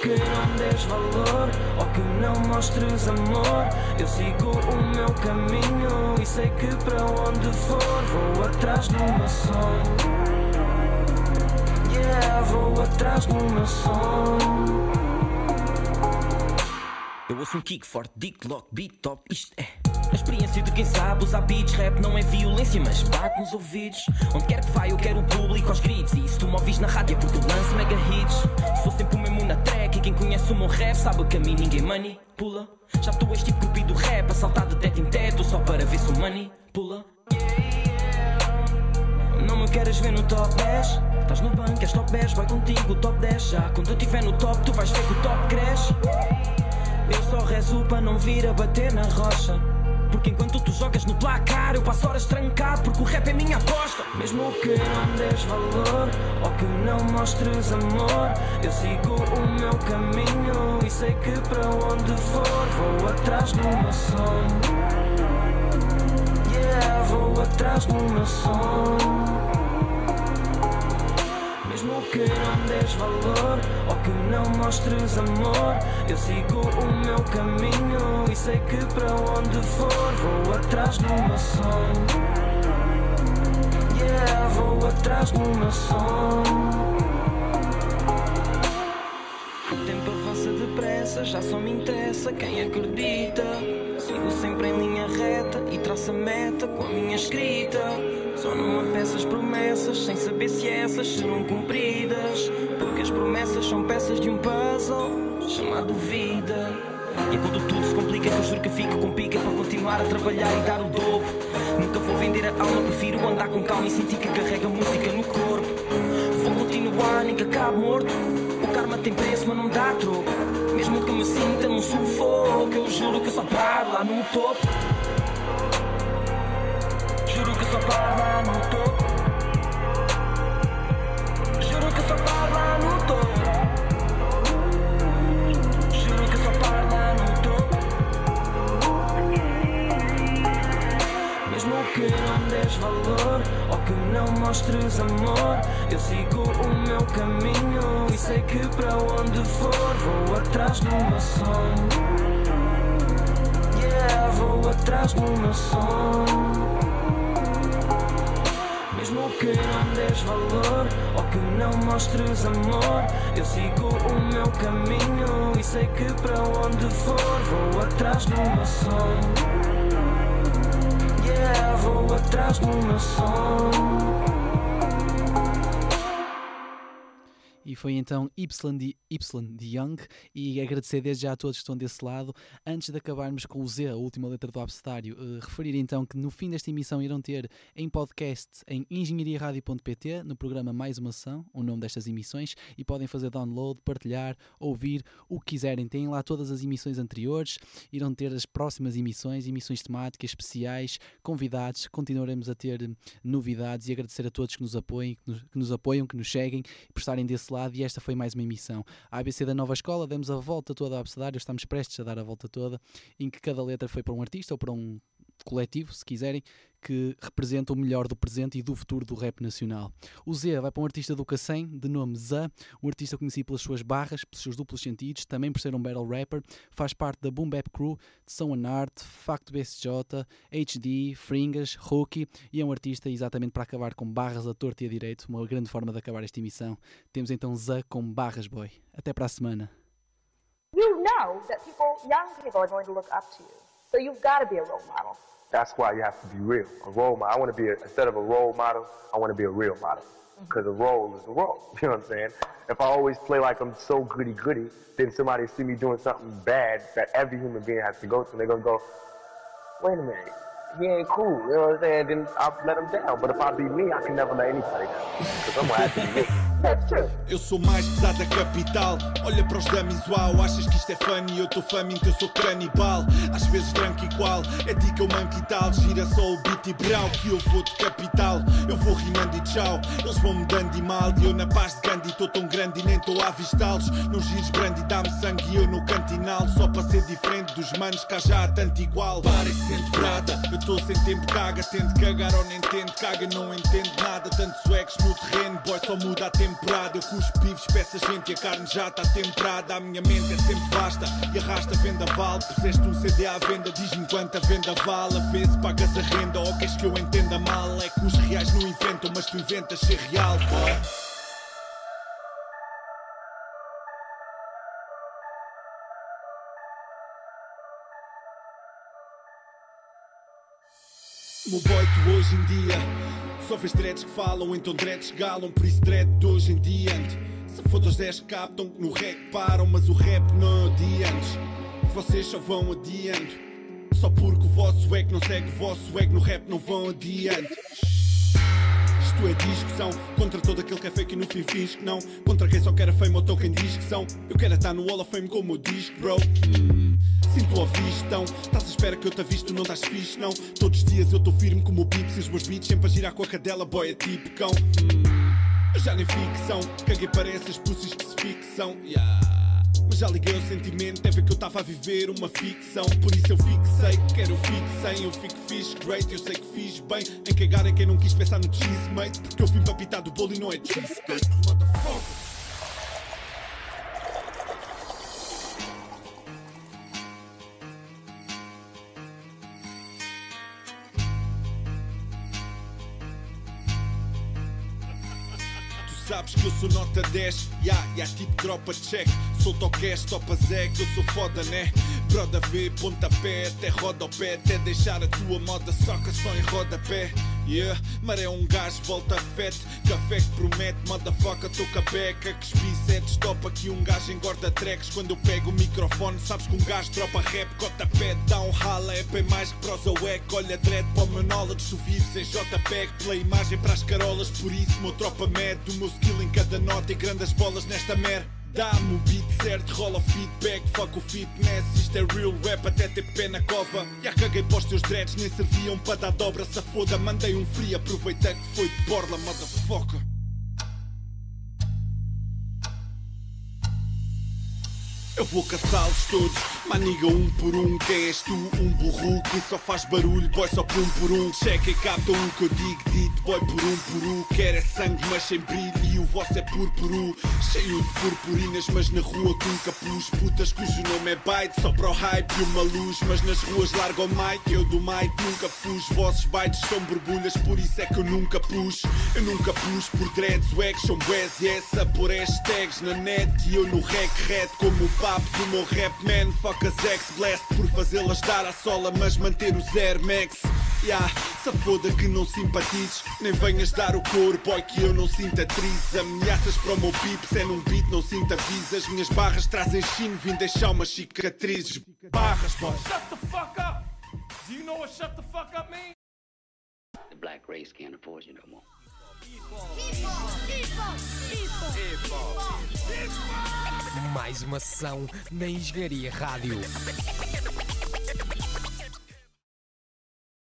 Que não des valor ou que não mostres amor, eu sigo o meu caminho e sei que para onde for vou atrás do meu sonho. Yeah, vou atrás do meu sonho. Eu ouço um kick forte, dick lock, beat top, isto é a experiência de quem sabe usar beats. Rap não é violência, mas bate nos ouvidos. Onde quer que vá eu quero o público aos gritos. E se tu me ouvis na rádio é porque eu lanço mega hits. Sou sempre o mesmo na quem conhece o meu rap sabe que a mim ninguém money pula Já estou este tipo grupi do rap A saltar de teto em teto só para ver se o money pula Não me queres ver no top 10 Estás no banco, és top 10, vai contigo top 10 Já quando eu estiver no top tu vais ver que o top cresce. Eu só rezo para não vir a bater na rocha. Porque enquanto tu jogas no placar, eu passo horas trancado, porque o rap é minha aposta. Mesmo que não des valor ou que não mostres amor, eu sigo o meu caminho e sei que para onde for vou atrás do meu sonho. Yeah, vou atrás do meu sonho. Mesmo que não des valor ou que não mostres amor, eu sigo o meu caminho sei que para onde for vou atrás do meu sonho. Yeah, vou atrás do meu sonho. O tempo avança depressa, já só me interessa quem acredita. Sigo sempre em linha reta e traço a meta com a minha escrita. Só não me peças promessas sem saber se essas serão cumpridas. Porque as promessas são peças de um puzzle chamado vida. E quando tudo se complica que eu juro que fico com pica para continuar a trabalhar e dar o dobro. Nunca vou vender a alma, prefiro andar com calma e sentir que carrega música no corpo. Vou continuar, nem que acabe morto. O karma tem preço, mas não dá troco. Mesmo que me sinta num sufoco, eu juro que só paro lá no topo. Juro que só paro lá no topo. Des valor ou que não mostres amor, eu sigo o meu caminho e sei que para onde for vou atrás do meu sonho. Yeah, vou atrás do meu sonho. Mesmo que não des valor ou que não mostres amor, eu sigo o meu caminho e sei que para onde for vou atrás do meu sonho. Vou atrás do meu sonho. Foi então Y de, de Young. E agradecer desde já a todos que estão desse lado. Antes de acabarmos com o Z, a última letra do abecedário, uh, referir então que no fim desta emissão irão ter em podcast em engenhariaradio.pt, no programa Mais uma Ação, o nome destas emissões, e podem fazer download, partilhar, ouvir o que quiserem. Têm lá todas as emissões anteriores, irão ter as próximas emissões, emissões temáticas, especiais, convidados. Continuaremos a ter novidades e agradecer a todos que nos apoiem, que nos, que nos apoiam, que nos seguem e por estarem desse lado. E esta foi mais uma emissão. A ABC da Nova Escola, demos a volta toda ao abecedário, estamos prestes a dar a volta toda, em que cada letra foi para um artista ou para um coletivo, se quiserem, que representa o melhor do presente e do futuro do rap nacional. O Z vai para um artista do Cacém, de nome Zé, um artista conhecido pelas suas barras, pelos seus duplos sentidos, também por ser um battle rapper, faz parte da Boom Bap Crew, de São Art, Facto BSJ, HD, Fringas, Rookie, e é um artista exatamente para acabar com barras a torto e a direito, uma grande forma de acabar esta emissão. Temos então Zé com barras, boy. Até para a semana. You know that people, young people, are going to look up to you. So you've got to be a role model. That's why you have to be real. A role model. I want to be, a, instead of a role model, I want to be a real model. Mm-hmm. Because a role is a role. You know what I'm saying? If I always play like I'm so goody goody, then somebody see me doing something bad that every human being has to go through. They're going to go, wait a minute, he ain't cool. You know what I'm saying? Then I'll let him down. But if I be me, I can never let anybody down. Because I'm going to have to be me. That's true. Eu sou mais pesado da capital. Olha para os dummies, uau. Achas que isto é funny? Eu estou faminto, eu sou canibal. Às vezes branco igual. É dica, eu manco e tal. Gira só o beat e brau. Que eu vou de capital. Eu vou rimando e tchau. Eles vão me dando e mal. E eu na paz de Gandhi estou tão grande e nem estou a avistá-los. Não gires brandy, dá-me sangue e eu no cantinal. Só para ser diferente dos manos, cá já há tanto igual. Para e sente prata. Eu estou sem tempo, caga. Tente cagar ou nem tente, caga. Não entende nada. Tanto swags no terreno, boy, só muda a temporada. Eu cuspo pivos, a gente e a carne já está temperada. A minha mente é sempre vasta e arrasta venda vale. Puseste um CD à venda, diz-me quanta venda vale. A vez pagas a renda ou queres que eu entenda mal? É que os reais não inventam, mas tu inventas ser real, boy. Meu boy, tu hoje em dia só vês dreads que falam, então dreads galam, por isso dread de hoje em diante. Se foda os 10 captam no rap param, mas o rap não adiantes. Vocês só vão adiando. Só porque o vosso ego não segue o vosso ego no rap não vão adiante. Isto é discussão contra todo aquele que é fake e no fim finge que não. Contra quem só quer a fame ou então quem diz que são. Eu quero estar no Hall of Fame como o disco, bro. Sinto a vistão, estás à espera que eu te avisto, não estás fixe, não. Todos os dias eu estou firme como o Pips e os meus beats sempre a girar com a cadela, boy, é tipo cão. Eu já nem ficção, caguei para essas pussies que se fixam, yeah. Mas já liguei o sentimento, é ver que eu estava a viver uma ficção. Por isso eu fixei, quero eu fixem, eu fico fixe, great, eu sei que fiz bem. Em cagar é quem não quis pensar no cheese, mate. Porque eu vim para pitar do bolo e não é cheesecake, motherfucker. Sabes que eu sou nota 10, ya, yeah, yeah, tipo tropa check. Sou o cash, topa Zé, que eu sou foda, né? Broda vê, pontapé, até rodopé Até deixar a tua moda soca só em rodapé Yeah, maré um gajo, volta fete Café que promete, motherfucker, toca beca Que espi sete, stop aqui um gajo engorda tracks Quando eu pego o microfone, sabes que um gajo tropa rap Cota pé, dá um rala, é bem mais que prosa wack Olha dread para o meu knowledge, tu em JPEG Pela imagem para as carolas, por isso meu tropa mede O meu skill em cada nota e grandes bolas nesta merda Dá-me o beat certo, rola feedback, fuck o fitness Isto é real rap até ter pé na cova. Já caguei para os teus dreads, nem serviam para dar dobra Se foda, mandei um free, aproveitei que foi de borla, motherfucker Eu vou caçá-los todos, maniga um por um Quem és tu? Um burro que só faz barulho Boy só por um por um. Checa e capta um que eu digo dito Boy por um por um. Quer é sangue mas sem brilho E o vosso é purpuru. Cheio de purpurinas mas na rua com capuz. Putas cujo nome é byte Só para o hype e uma luz. Mas nas ruas larga o mic Eu do mic nunca fujo. Vossos bytes são borbulhas Por isso é que eu nunca pus. Eu nunca pus por dreads Wags são e essa por hashtags na net. E eu no rec red como o papo do meu rap man Fuck as ex-blast por fazê-las dar à sola Mas manter os Air Max Yeah, se foda que não simpatizes Nem venhas dar o cor, boy, que eu não sintatriz Ameaças para o meu pips, é num beat, não sintaviza As minhas barras trazem chino, vim deixar umas cicatrizes Barras, boy Shut the fuck up! Do you know what shut the fuck up means? The black race can't afford you no more. Mais uma sessão na Engenharia Rádio.